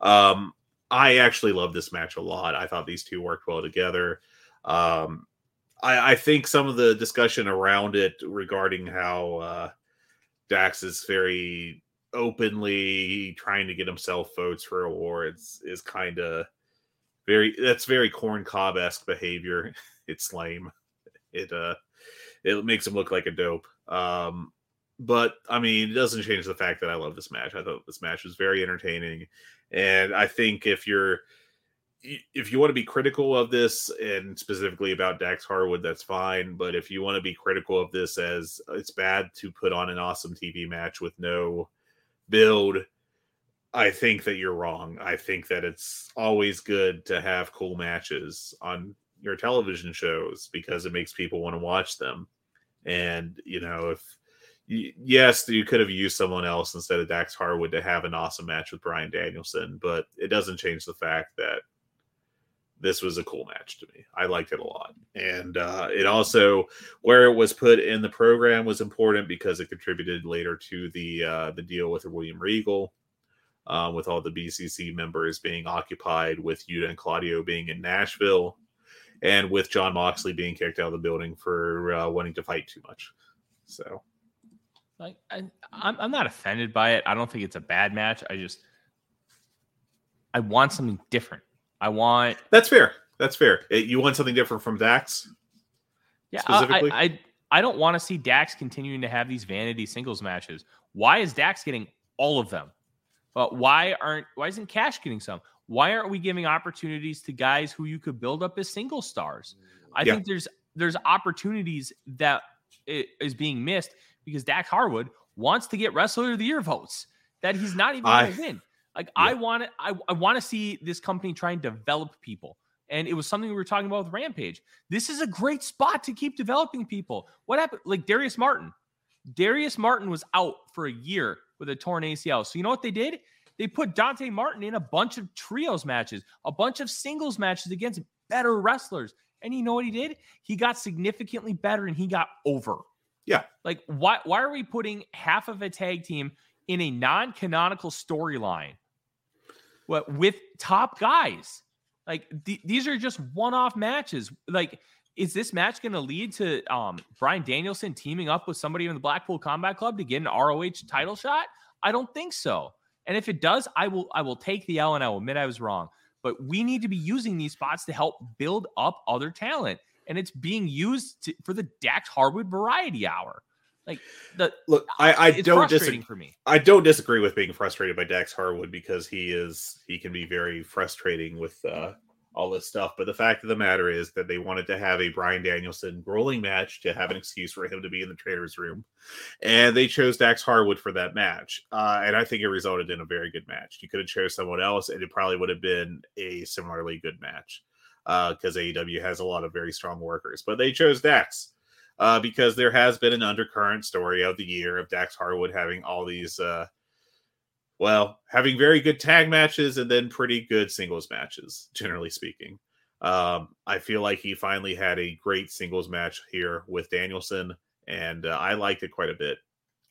Um, I actually love this match a lot. I thought these two worked well together. Um, I, I, think some of the discussion around it regarding how uh, Dax is very openly trying to get himself votes for awards is kind of very that's very corn cob esque behavior. It's lame. It uh it makes him look like a dope. Um but I mean, it doesn't change the fact that I love this match. I thought this match was very entertaining, and I think if you're if you want to be critical of this and specifically about Dax Harwood, that's fine. But if you want to be critical of this as it's bad to put on an awesome TV match with no build, I think that you're wrong. I think that it's always good to have cool matches on your television shows because it makes people want to watch them. And, you know, if yes, you could have used someone else instead of Dax Harwood to have an awesome match with Bryan Danielson, but it doesn't change the fact that this was a cool match to me. I liked it a lot. And uh, it also where it was put in the program was important because it contributed later to the uh, the deal with William Regal, um, with all the BCC members being occupied, with Yuta and Claudio being in Nashville, and with Jon Moxley being kicked out of the building for uh, wanting to fight too much. So, like, I, I'm I'm not offended by it. I don't think it's a bad match. I just I want something different. I want. That's fair. That's fair. Eh, you want something different from Dax? Yeah, specifically? I, I, I don't want to see Dax continuing to have these vanity singles matches. Why is Dax getting all of them? But why aren't why isn't Cash getting some? Why aren't we giving opportunities to guys who you could build up as single stars? I yeah. think there's there's opportunities that is being missed because Dax Harwood wants to get Wrestler of the Year votes that he's not even going to win. Like yeah. I want to, I, I want to see this company try and develop people. And it was something we were talking about with Rampage. This is a great spot to keep developing people. What happened? Like Darius Martin. Darius Martin was out for a year with a torn ACL. So you know what they did? They put Dante Martin in a bunch of trios matches, a bunch of singles matches against better wrestlers. And you know what he did? He got significantly better and he got over. Yeah. Like why why are we putting half of a tag team in a non-canonical storyline with top guys. Like th- these are just one-off matches. Like, is this match going to lead to um, Bryan Danielson teaming up with somebody in the Blackpool Combat Club to get an ROH title shot? I don't think so. And if it does, I will I will take the L and I will admit I was wrong. But we need to be using these spots to help build up other talent. And it's being used to, for the Dax Harwood Variety Hour. Like the look, I, I don't disagree. For me, I don't disagree with being frustrated by Dax Harwood because he is he can be very frustrating with uh, all this stuff. But the fact of the matter is that they wanted to have a Bryan Danielson rolling match to have an excuse for him to be in the trader's room, and they chose Dax Harwood for that match. Uh, and I think it resulted in a very good match. You could have chose someone else, and it probably would have been a similarly good match because uh, AEW has a lot of very strong workers. But they chose Dax uh, because there has been an undercurrent story of the year of Dax Harwood having all these, uh, well, having very good tag matches and then pretty good singles matches, generally speaking. Um, I feel like he finally had a great singles match here with Danielson, and uh, I liked it quite a bit.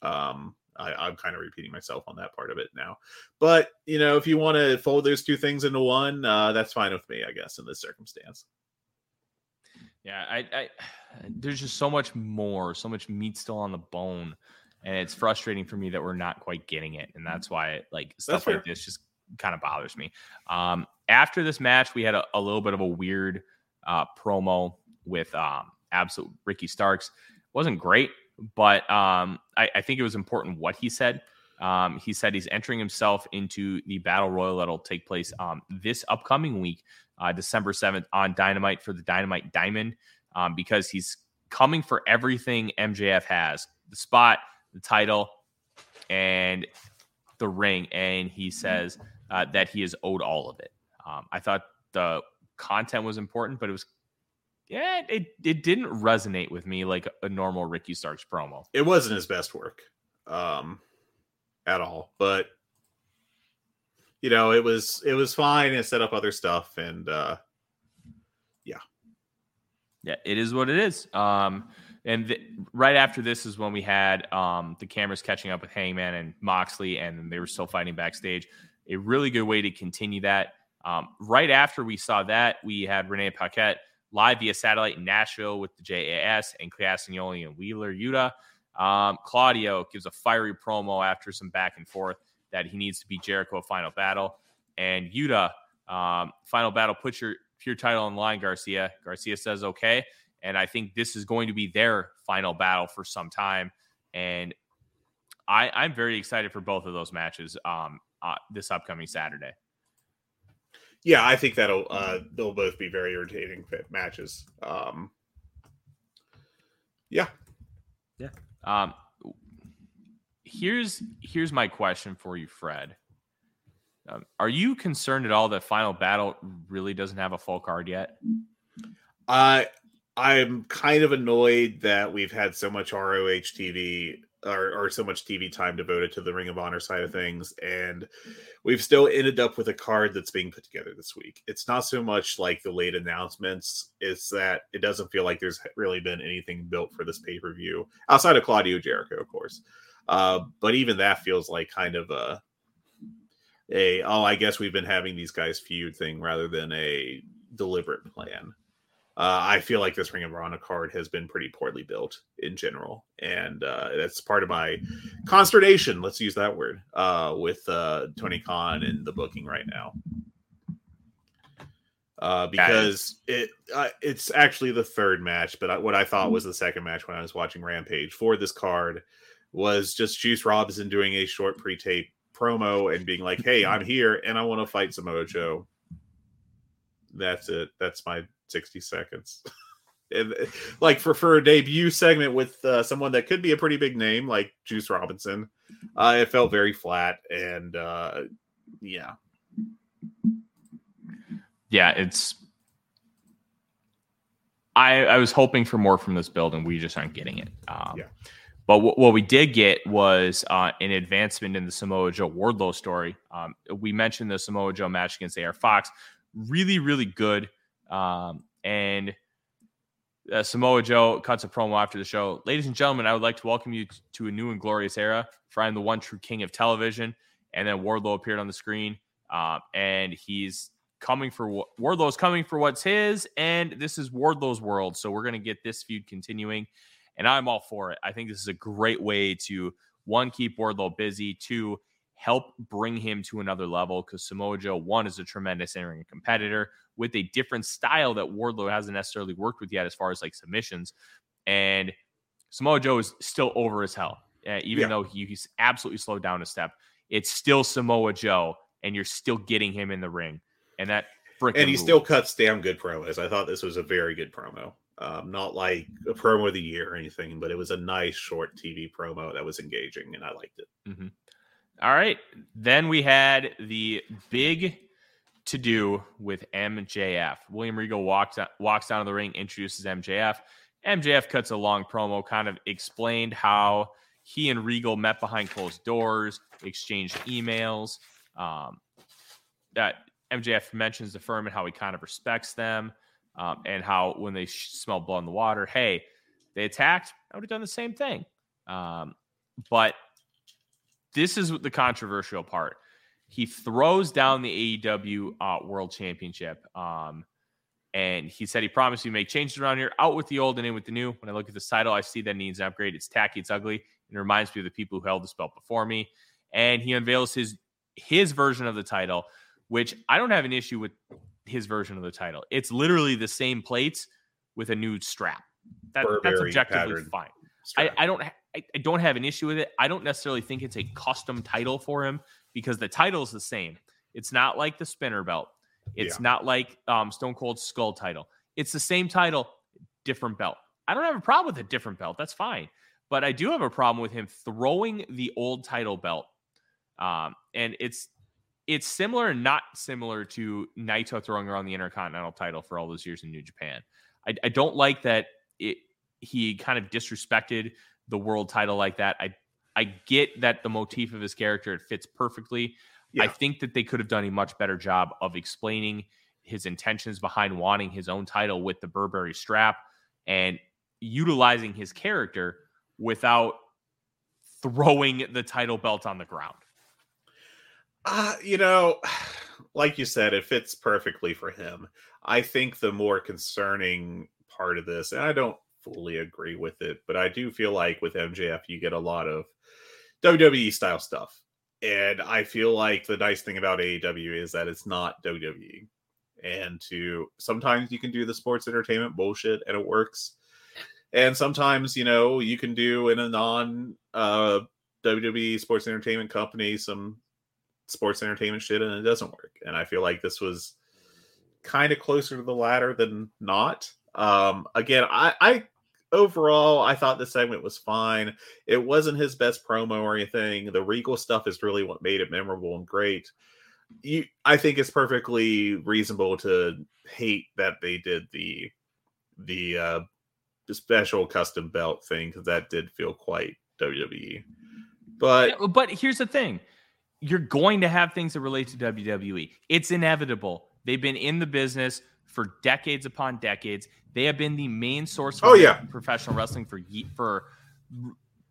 Um, I, am kind of repeating myself on that part of it now, but you know, if you want to fold those two things into one, uh, that's fine with me, I guess, in this circumstance. Yeah, I, I, there's just so much more, so much meat still on the bone, and it's frustrating for me that we're not quite getting it, and that's why like stuff like this just kind of bothers me. Um, after this match, we had a, a little bit of a weird uh, promo with um, absolute Ricky Starks. wasn't great, but um, I, I, think it was important what he said. Um, he said he's entering himself into the battle royal that'll take place um, this upcoming week, uh, December 7th, on Dynamite for the Dynamite Diamond, um, because he's coming for everything MJF has the spot, the title, and the ring. And he says uh, that he is owed all of it. Um, I thought the content was important, but it was yeah, it it didn't resonate with me like a normal Ricky Starks promo. It wasn't his best work, um, at all. But you know, it was it was fine. and set up other stuff, and uh, yeah, yeah, it is what it is. Um, and th- right after this is when we had um the cameras catching up with Hangman and Moxley, and they were still fighting backstage. A really good way to continue that. Um, right after we saw that, we had Renee Paquette live via satellite in Nashville with the JAS and Castagnoli and Wheeler Yuta. Um, Claudio gives a fiery promo after some back and forth that he needs to beat Jericho final battle. And Yuta, um, final battle, put your pure title on line, Garcia. Garcia says okay. And I think this is going to be their final battle for some time. And I, I'm very excited for both of those matches um, uh, this upcoming Saturday yeah, I think that'll uh they'll both be very irritating matches. Um yeah. Yeah. Um here's here's my question for you, Fred. Um, are you concerned at all that Final Battle really doesn't have a full card yet? I I'm kind of annoyed that we've had so much ROH TV or, or so much TV time devoted to the Ring of Honor side of things, and we've still ended up with a card that's being put together this week. It's not so much like the late announcements; it's that it doesn't feel like there's really been anything built for this pay per view outside of Claudio Jericho, of course. Uh, but even that feels like kind of a a oh, I guess we've been having these guys feud thing rather than a deliberate plan uh, I feel like this Ring of Honor card has been pretty poorly built in general, and uh, that's part of my consternation. Let's use that word uh, with uh, Tony Khan and the booking right now, uh, because it uh, it's actually the third match, but what I thought was the second match when I was watching Rampage for this card was just Juice Robinson doing a short pre-tape promo and being like, "Hey, I'm here and I want to fight Samoa Joe." That's it. That's my 60 seconds. and like for for a debut segment with uh, someone that could be a pretty big name like Juice Robinson, uh, it felt very flat and uh, yeah, yeah, it's. I I was hoping for more from this build, and we just aren't getting it. Um, yeah. But w- what we did get was uh, an advancement in the Samoa Joe Wardlow story. Um, we mentioned the Samoa Joe match against AR Fox. Really, really good. Um, and uh, Samoa Joe cuts a promo after the show. Ladies and gentlemen, I would like to welcome you to a new and glorious era, for I am the one true king of television. And then Wardlow appeared on the screen, um, and he's coming for what Wardlow's coming for what's his, and this is Wardlow's world. So we're gonna get this feud continuing, and I'm all for it. I think this is a great way to one keep Wardlow busy, two help bring him to another level because Samoa Joe, one, is a tremendous in competitor with a different style that Wardlow hasn't necessarily worked with yet as far as like submissions. And Samoa Joe is still over as hell, uh, even yeah. though he, he's absolutely slowed down a step. It's still Samoa Joe, and you're still getting him in the ring. And that and he still cuts damn good promos. I thought this was a very good promo. Um, not like a promo of the year or anything, but it was a nice short TV promo that was engaging, and I liked it. Mm-hmm. All right. Then we had the big to do with MJF. William Regal walks walks down to the ring, introduces MJF. MJF cuts a long promo, kind of explained how he and Regal met behind closed doors, exchanged emails. Um, that MJF mentions the firm and how he kind of respects them. Um, and how when they sh- smelled blood in the water, hey, they attacked. I would have done the same thing. Um, but this is the controversial part. He throws down the AEW uh, World Championship. Um, and he said he promised to make changes around here, out with the old and in with the new. When I look at this title, I see that needs an upgrade. It's tacky, it's ugly, and it reminds me of the people who held this belt before me. And he unveils his his version of the title, which I don't have an issue with his version of the title. It's literally the same plates with a new strap. That, that's objectively fine. I, I, don't I, I don't have an issue with it. I don't necessarily think it's a custom title for him because the title is the same. It's not like the spinner belt. It's yeah. not like um, Stone Cold Skull title. It's the same title, different belt. I don't have a problem with a different belt. That's fine. But I do have a problem with him throwing the old title belt. Um, and it's it's similar and not similar to Naito throwing around the Intercontinental title for all those years in New Japan. I, I don't like that it he kind of disrespected the world title like that. I I get that the motif of his character it fits perfectly. Yeah. I think that they could have done a much better job of explaining his intentions behind wanting his own title with the Burberry strap and utilizing his character without throwing the title belt on the ground. Uh, you know, like you said, it fits perfectly for him. I think the more concerning part of this, and I don't fully agree with it, but I do feel like with MJF, you get a lot of WWE style stuff. And I feel like the nice thing about AEW is that it's not WWE. And to sometimes you can do the sports entertainment bullshit and it works. And sometimes, you know, you can do in a non uh WWE sports entertainment company some sports entertainment shit and it doesn't work. And I feel like this was kind of closer to the latter than not. Um again, I I overall, I thought the segment was fine. It wasn't his best promo or anything. The Regal stuff is really what made it memorable and great. You, I think it's perfectly reasonable to hate that they did the the uh, special custom belt thing because that did feel quite WWE. But but here's the thing: you're going to have things that relate to WWE. It's inevitable. They've been in the business for decades upon decades. They have been the main source of oh, yeah. professional wrestling for for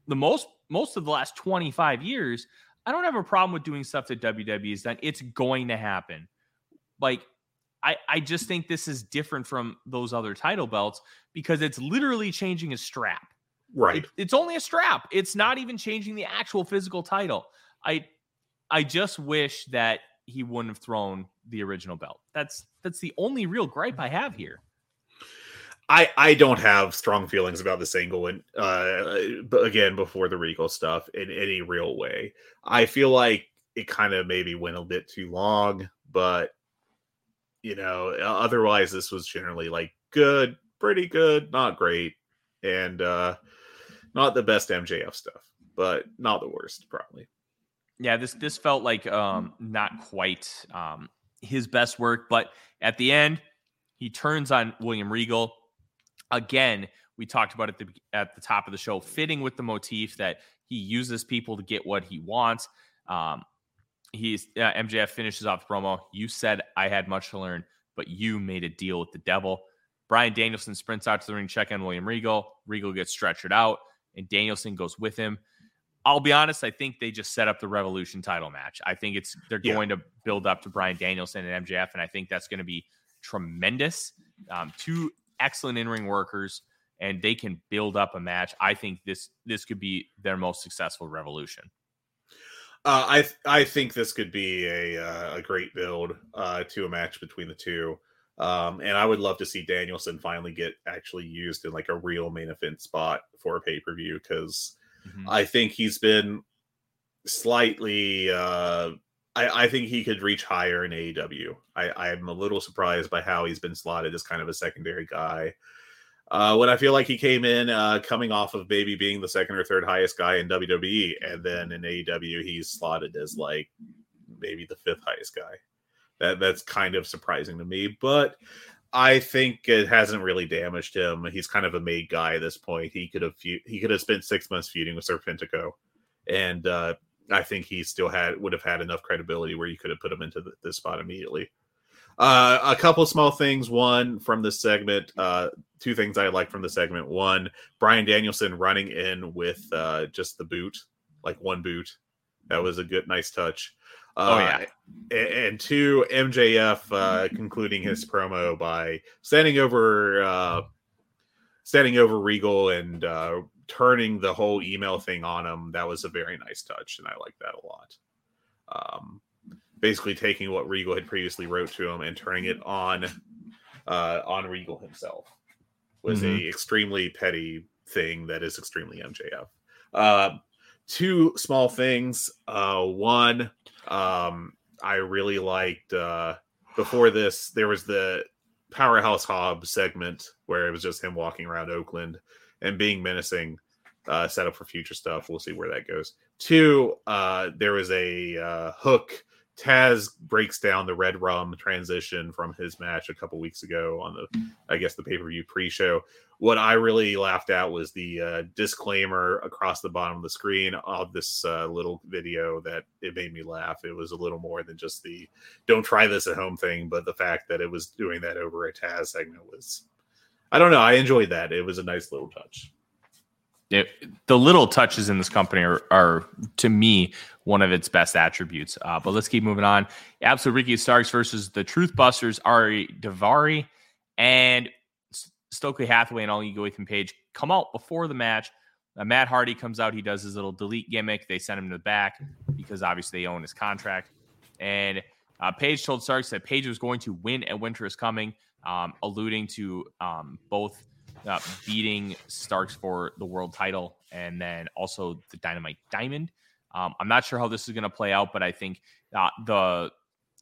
the most most of the last 25 years. I don't have a problem with doing stuff that WWE has done. It's going to happen. Like I I just think this is different from those other title belts because it's literally changing a strap. Right. It, it's only a strap. It's not even changing the actual physical title. I I just wish that he wouldn't have thrown the original belt. That's that's the only real gripe I have here. I I don't have strong feelings about this angle, and uh, but again, before the Regal stuff in any real way, I feel like it kind of maybe went a bit too long, but you know, otherwise this was generally like good, pretty good, not great, and uh not the best MJF stuff, but not the worst, probably. Yeah, this this felt like um not quite um his best work, but at the end, he turns on William Regal again, we talked about at the at the top of the show, fitting with the motif that he uses people to get what he wants. Um, he's uh, MJF finishes off the promo. You said I had much to learn, but you made a deal with the devil. Bryan Danielson sprints out to the ring, check on William Regal. Regal gets stretchered out, and Danielson goes with him. I'll be honest, I think they just set up the Revolution title match. I think it's they're yeah. going to build up to Bryan Danielson and MJF, and I think that's going to be tremendous. Um, two excellent in ring workers, and they can build up a match. I think this this could be their most successful revolution. Uh, I th- I think this could be a uh, a great build uh, to a match between the two, um, and I would love to see Danielson finally get actually used in like a real main event spot for a pay per view because mm-hmm. I think he's been slightly uh, I, I, think he could reach higher in AEW. I, am a little surprised by how he's been slotted as kind of a secondary guy. Uh, when I feel like he came in uh, coming off of maybe being the second or third highest guy in WWE, and then in AEW he's slotted as like maybe the fifth highest guy. That that's kind of surprising to me, but I think it hasn't really damaged him. He's kind of a made guy at this point. He could have he could have spent six months feuding with Serpentico, and uh, I think he still had would have had enough credibility where you could have put him into the, this spot immediately. Uh, a couple small things. One from the segment. Uh, two things I like from the segment. One, Bryan Danielson running in with uh, just the boot, like one boot. That was a good, nice touch. Uh, Oh, yeah. a- And two, MJF uh, concluding his promo by standing over, uh, standing over Regal and uh, turning the whole email thing on him. That was a very nice touch, and I like that a lot. Um, basically taking what Regal had previously wrote to him and turning it on uh, on Regal himself was a extremely petty thing that is extremely MJF. Uh, two small things. Uh, one, um, I really liked uh, before this. There was the Powerhouse Hobbs segment where it was just him walking around Oakland and being menacing. Uh, set up for future stuff. We'll see where that goes. Two, uh, there was a uh, hook. Taz breaks down the red rum transition from his match a couple weeks ago on the, I guess, the pay per view pre show. What I really laughed at was the uh, disclaimer across the bottom of the screen of this uh, little video that it made me laugh. It was a little more than just the "don't try this at home" thing, but the fact that it was doing that over a Taz segment was, I don't know, I enjoyed that. It was a nice little touch. It, the little touches in this company are, are to me one of its best attributes. Uh, but let's keep moving on. Absolute Ricky Starks versus the Truth Busters, Ari Daivari, and Stokely Hathaway and All Ego Ethan Page come out before the match. Uh, Matt Hardy comes out. He does his little delete gimmick. They send him to the back because obviously they own his contract. And uh, Page told Starks that Page was going to win at Winter is Coming, um, alluding to um, both uh, beating Starks for the world title and then also the Dynamite Diamond. Um, I'm not sure how this is going to play out, but I think uh, the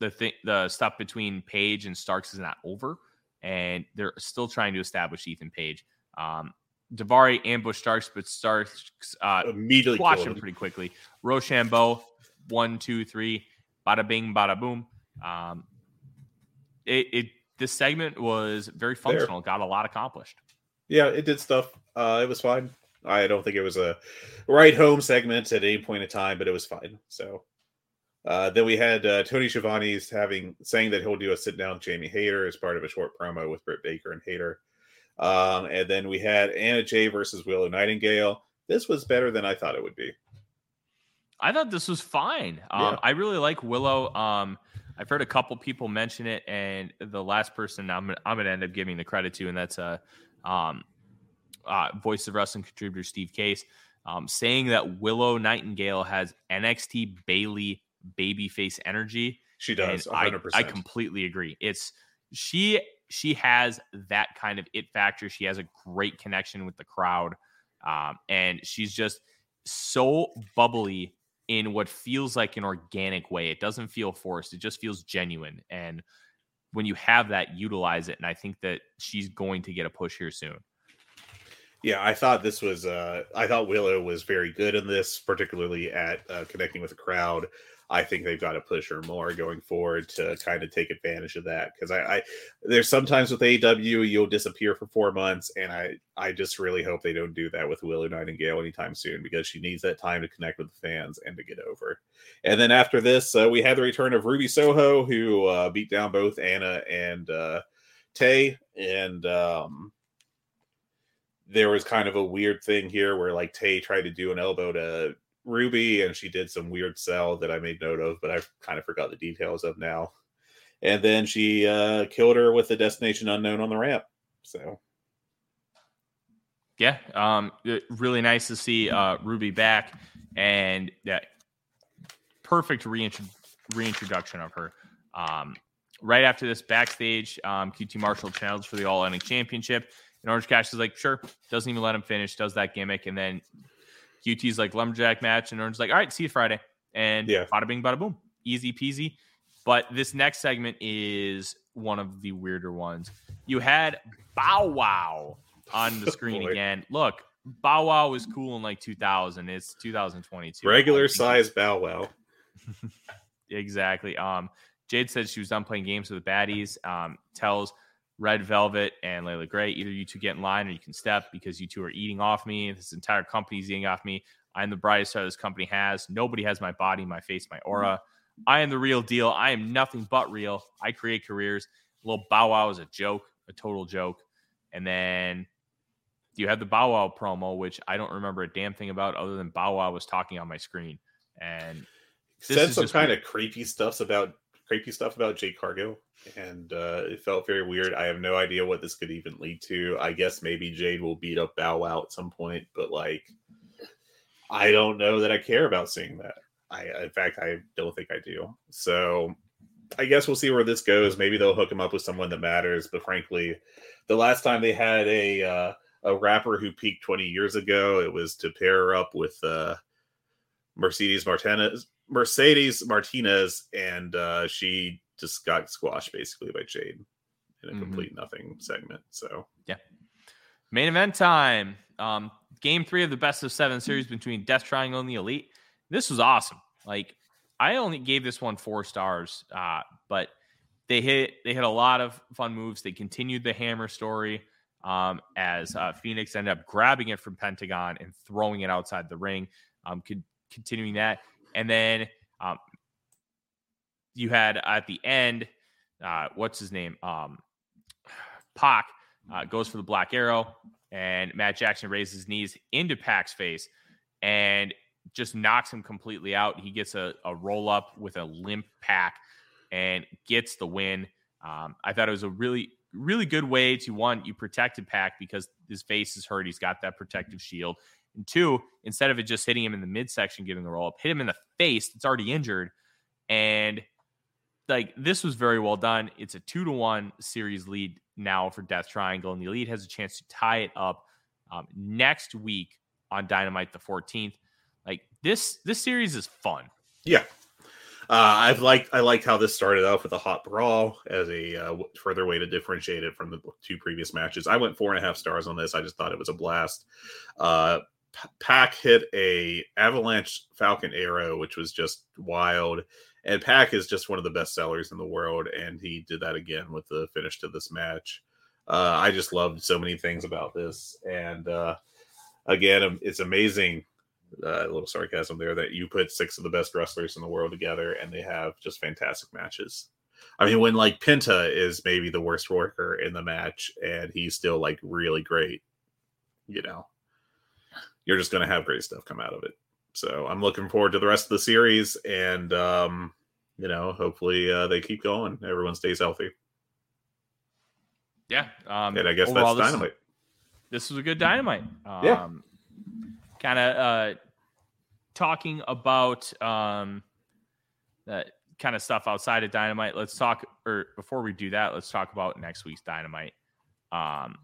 the thing the stuff between Page and Starks is not over, and they're still trying to establish Ethan Page. Um, Daivari ambushed Starks, but Starks uh, Immediately squashed him him. pretty quickly. Roshambo, one, two, three, bada bing, bada boom. Um, it, it this segment was very functional, got a lot accomplished. Yeah, it did stuff. Uh, it was fine. I don't think it was a write home segment at any point in time, but it was fine. So uh, then we had uh, Tony Schiavone's having saying that he'll do a sit down with Jamie Hayter as part of a short promo with Britt Baker and Hayter. Um, and then we had Anna Jay versus Willow Nightingale. This was better than I thought it would be. I thought this was fine. Um, Yeah. I really like Willow. Um, I've heard a couple people mention it, and the last person I'm I'm gonna end up giving the credit to, and that's a um, uh, voice of wrestling contributor Steve Case, um, saying that Willow Nightingale has NXT Bayley babyface energy. She does, I, 100%. I completely agree. It's she she has that kind of it factor. She has a great connection with the crowd, um, and she's just so bubbly in what feels like an organic way. It doesn't feel forced. It just feels genuine. And when you have that, utilize it. And I think that she's going to get a push here soon. Yeah, I thought this was. Uh, I thought Willow was very good in this, particularly at uh, connecting with the crowd. I think they've got to push her more going forward to kind of take advantage of that because I, I there's sometimes with AW you'll disappear for four months, and I I just really hope they don't do that with Willow Nightingale anytime soon because she needs that time to connect with the fans and to get over. And then after this, uh, we had the return of Ruby Soho, who uh, beat down both Anna and uh, Tay, and um, there was kind of a weird thing here where like Tay tried to do an elbow to Ruby and she did some weird sell that I made note of, but I kind of forgot the details of now. And then she uh, killed her with the destination unknown on the ramp. So Yeah, um, really nice to see uh, Ruby back, and that perfect reintro- reintroduction of her. Um, right after this, backstage, um, QT Marshall challenged for the All Ending Championship, and Orange Cassidy's like, sure, doesn't even let him finish, does that gimmick, and then QT's like lumberjack match, and Orange's like, all right, see you Friday, and Yeah. bada bing, bada boom, easy peasy. But this next segment is one of the weirder ones. You had Bow Wow on the screen again. Look, Bow Wow was cool in like 2000. It's 2022. Regular size Bow Wow. Exactly. Um, Jade said she was done playing games with the baddies. Um, tells Red Velvet and Leila Grey, either you two get in line or you can step because you two are eating off me. This entire company is eating off me. I'm the brightest star this company has. Nobody has my body, my face, my aura. I am the real deal. I am nothing but real. I create careers. A little Bow Wow is a joke, a total joke. And then you have the Bow Wow promo, which I don't remember a damn thing about other than Bow Wow was talking on my screen. And said some kind weird. of creepy stuff about creepy stuff about Jade Cargill, and uh, it felt very weird. I have no idea what this could even lead to. I guess maybe Jade will beat up Bow Wow at some point, but like, I don't know that I care about seeing that. I, in fact, I don't think I do. So, I guess we'll see where this goes. Maybe they'll hook him up with someone that matters. But frankly, the last time they had a uh, a rapper who peaked 20 years ago, it was to pair her up with uh, Mercedes Martinez, Mercedes Martinez, and uh, she just got squashed basically by Jade in a mm-hmm. complete nothing segment. So yeah, main event time. Um, game three of the best of seven series between Death Triangle and the Elite. This was awesome. Like I only gave this one four stars, uh, but they hit they hit a lot of fun moves. They continued the hammer story um, as uh, Phoenix ended up grabbing it from Pentagon and throwing it outside the ring. Um, could continuing that. And then um, you had at the end, uh, what's his name? Um, Pac uh, goes for the black arrow, and Matt Jackson raises his knees into Pac's face and just knocks him completely out. He gets a, a roll up with a limp Pac and gets the win. Um, I thought it was a really, really good way to one, you protected Pac because his face is hurt. He's got that protective shield. And two, instead of it just hitting him in the midsection, giving the roll up, hit him in the face. It's already injured. And like this was very well done. It's a two to one series lead now for Death Triangle, and the Elite has a chance to tie it up um, next week on Dynamite the 14th. Like this, this series is fun. Yeah, uh, I've liked I liked how this started off with a hot brawl as a uh, further way to differentiate it from the two previous matches. I went four and a half stars on this. I just thought it was a blast. Uh, Pac hit a avalanche Falcon arrow, which was just wild. And Pac is just one of the best sellers in the world, and he did that again with the finish to this match. Uh, I just loved so many things about this, and uh, again, um, it's amazing. Uh, a little sarcasm there that you put six of the best wrestlers in the world together, and they have just fantastic matches. I mean, when like Penta is maybe the worst worker in the match, and he's still like really great, you know you're just going to have great stuff come out of it. So I'm looking forward to the rest of the series, and um, you know, hopefully uh, they keep going. Everyone stays healthy. Yeah, um, and I guess that's dynamite. This, this was a good dynamite. Um, yeah, kind of uh, talking about um, that kind of stuff outside of dynamite. Let's talk, or before we do that, let's talk about next week's dynamite. Um,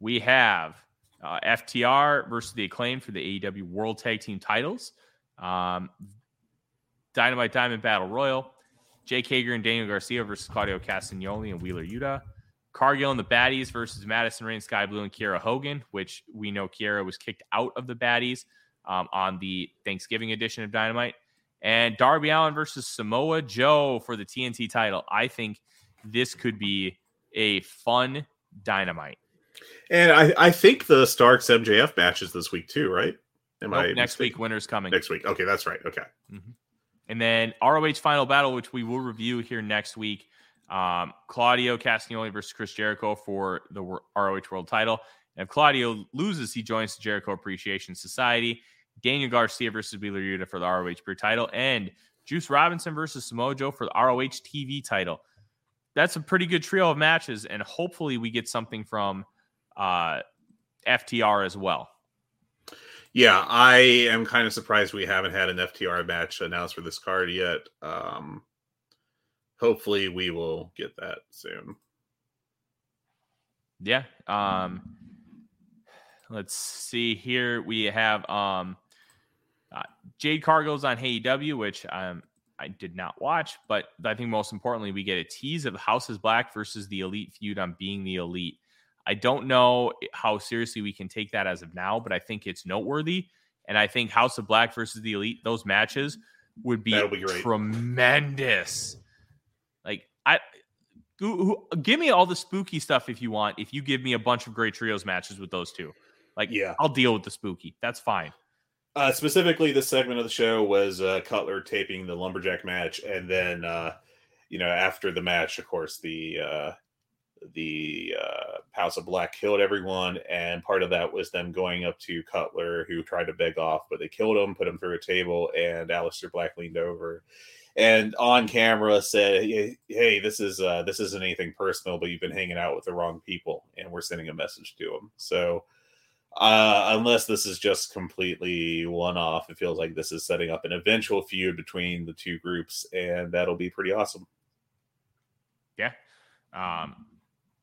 we have uh, FTR versus the Acclaim for the AEW World Tag Team titles. Um, Dynamite Diamond Battle Royal. Jake Hager and Daniel Garcia versus Claudio Castagnoli and Wheeler Yuta. Cargill and the Baddies versus Madison Rayne, Skye Blue, and Kiera Hogan, which we know Kiera was kicked out of the Baddies um, on the Thanksgiving edition of Dynamite. And Darby Allin versus Samoa Joe for the TNT title. I think this could be a fun Dynamite. And I, I think the Starks MJF matches this week too, right? Am nope, I next mistaken? week? Winter's coming next week. Okay, that's right. Okay. Mm-hmm. And then ROH Final Battle, which we will review here next week. Um, Claudio Castagnoli versus Chris Jericho for the ROH World Title. And if Claudio loses, he joins the Jericho Appreciation Society. Daniel Garcia versus Wheeler Yuta for the ROH Pure title, and Juice Robinson versus Samoa Joe for the ROH TV title. That's a pretty good trio of matches, and hopefully we get something from uh, FTR as well. Yeah, I am kind of surprised we haven't had an FTR match announced for this card yet. Um, hopefully, we will get that soon. Yeah. Um, let's see here. We have um, uh, Jade Cargo's on AEW, which um, I did not watch, but I think most importantly, we get a tease of House is Black versus the Elite feud on being the Elite. I don't know how seriously we can take that as of now, but I think it's noteworthy. And I think House of Black versus the Elite, those matches would be, be tremendous. Like I who, who, give me all the spooky stuff if you want. If you give me a bunch of great trios matches with those two, like yeah, I'll deal with the spooky. That's fine. Uh, specifically, this segment of the show was uh, Cutler taping the lumberjack match, and then uh, you know after the match, of course, the uh, the uh, House of Black killed everyone, and part of that was them going up to Cutler, who tried to beg off, but they killed him, put him through a table, and Aleister Black leaned over and on camera said, "Hey, this is uh, this isn't anything personal, but you've been hanging out with the wrong people, and we're sending a message to them." So uh, unless this is just completely one off, it feels like this is setting up an eventual feud between the two groups, and that'll be pretty awesome. Yeah. Um,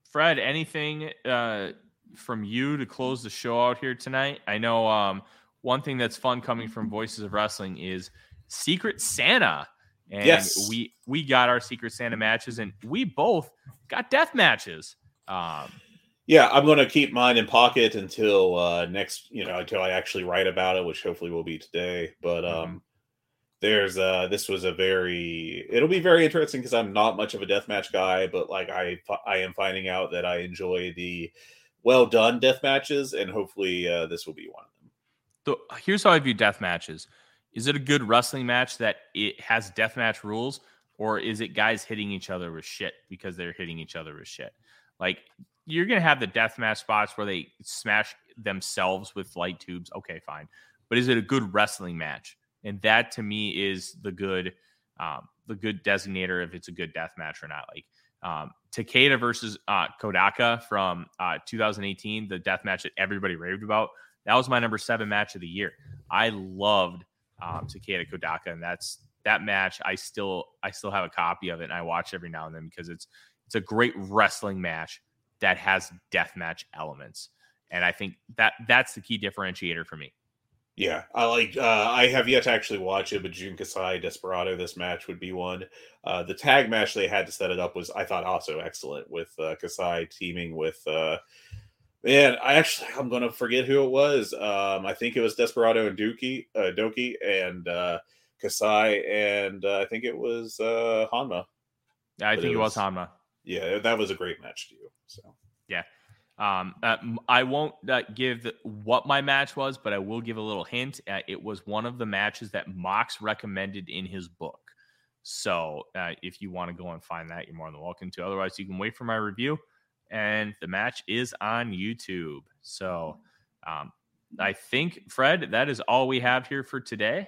Fred, anything uh, from you to close the show out here tonight? I know um, one thing that's fun coming from Voices of Wrestling is Secret Santa. And yes. we we got our Secret Santa matches, and we both got death matches. Um, yeah, I'm going to keep mine in pocket until uh, next, you know, until I actually write about it, which hopefully will be today. But um, mm-hmm. There's uh, this was a very, it'll be very interesting because I'm not much of a deathmatch guy, but like I, I am finding out that I enjoy the well done death matches, and hopefully uh, this will be one of them. So here's how I view death matches: Is it a good wrestling match that it has death match rules, or is it guys hitting each other with shit because they're hitting each other with shit? Like you're gonna have the death match spots where they smash themselves with light tubes. Okay, fine. But is it a good wrestling match? And that to me is the good um, the good designator if it's a good death match or not. Like um, Takeda versus uh, Kodaka from uh, 2018, the death match that everybody raved about. That was my number seven match of the year. I loved um, Takeda Kodaka, and that's that match. I still I still have a copy of it, and I watch every now and then because it's it's a great wrestling match that has death match elements. And I think that that's the key differentiator for me. Yeah, I like. Uh, I have yet to actually watch it, but Jun Kasai Desperado, this match would be one. Uh, the tag match they had to set it up was, I thought, also excellent with uh, Kasai teaming with. Uh, man, I actually I'm gonna forget who it was. Um, I think it was Desperado and Dookie, uh, Doki, and uh, Kasai, and uh, I think it was uh, Honma. Yeah, I but think it was, was Honma. Yeah, that was a great match too. So. Um, uh, I won't uh, give what my match was, but I will give a little hint. Uh, it was one of the matches that Mox recommended in his book. So uh, if you want to go and find that, you're more than welcome to. Otherwise, you can wait for my review. And the match is on YouTube. So um, I think, Fred, that is all we have here for today.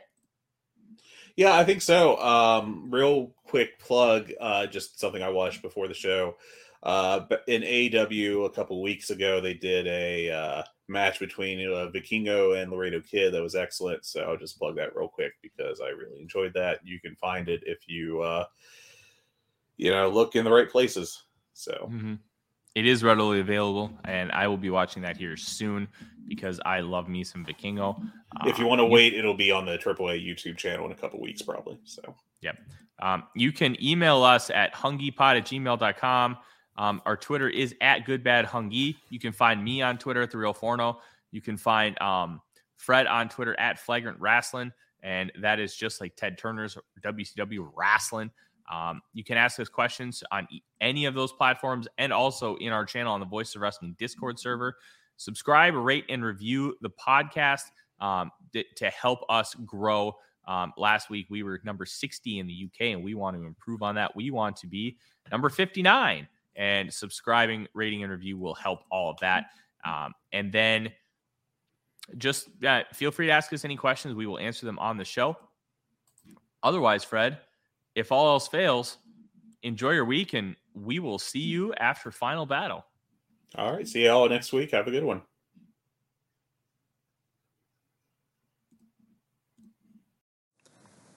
Yeah, I think so. Um, real quick plug, uh, just something I watched before the show. Uh, in AEW a couple weeks ago, they did a uh, match between uh, Vikingo and Laredo Kid that was excellent. So I'll just plug that real quick because I really enjoyed that. You can find it if you, uh, you know, look in the right places. So. Mm-hmm. It is readily available, and I will be watching that here soon because I love me some Vikingo. If you want to wait, it'll be on the AAA YouTube channel in a couple weeks, probably. So, yep. Um, you can email us at hungipod at gmail.com. Um, our Twitter is at goodbadhungy. You can find me on Twitter at the real Forno. You can find um, Fred on Twitter at flagrant wrestling, and that is just like Ted Turner's WCW wrestling. Um, you can ask us questions on any of those platforms and also in our channel on the Voice of Wrestling Discord server. Subscribe, rate, and review the podcast um, to help us grow. Um, last week we were number 60 in the UK, and we want to improve on that. We want to be number 59 and subscribing, rating, and review will help all of that. Um, and then just uh, feel free to ask us any questions. We will answer them on the show. Otherwise, Fred, if all else fails, enjoy your week and we will see you after final battle. All right. See you all next week. Have a good one.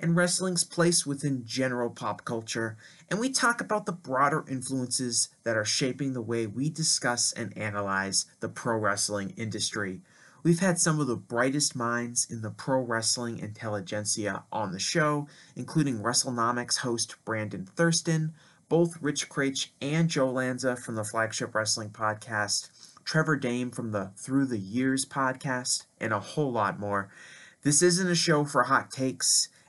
and wrestling's place within general pop culture, and we talk about the broader influences that are shaping the way we discuss and analyze the pro wrestling industry. We've had some of the brightest minds in the pro wrestling intelligentsia on the show, including WrestleNomics host Brandon Thurston, both Rich Kraetsch and Joe Lanza from the Flagship Wrestling Podcast, Trevor Dame from the Through the Years podcast, and a whole lot more. This isn't a show for hot takes.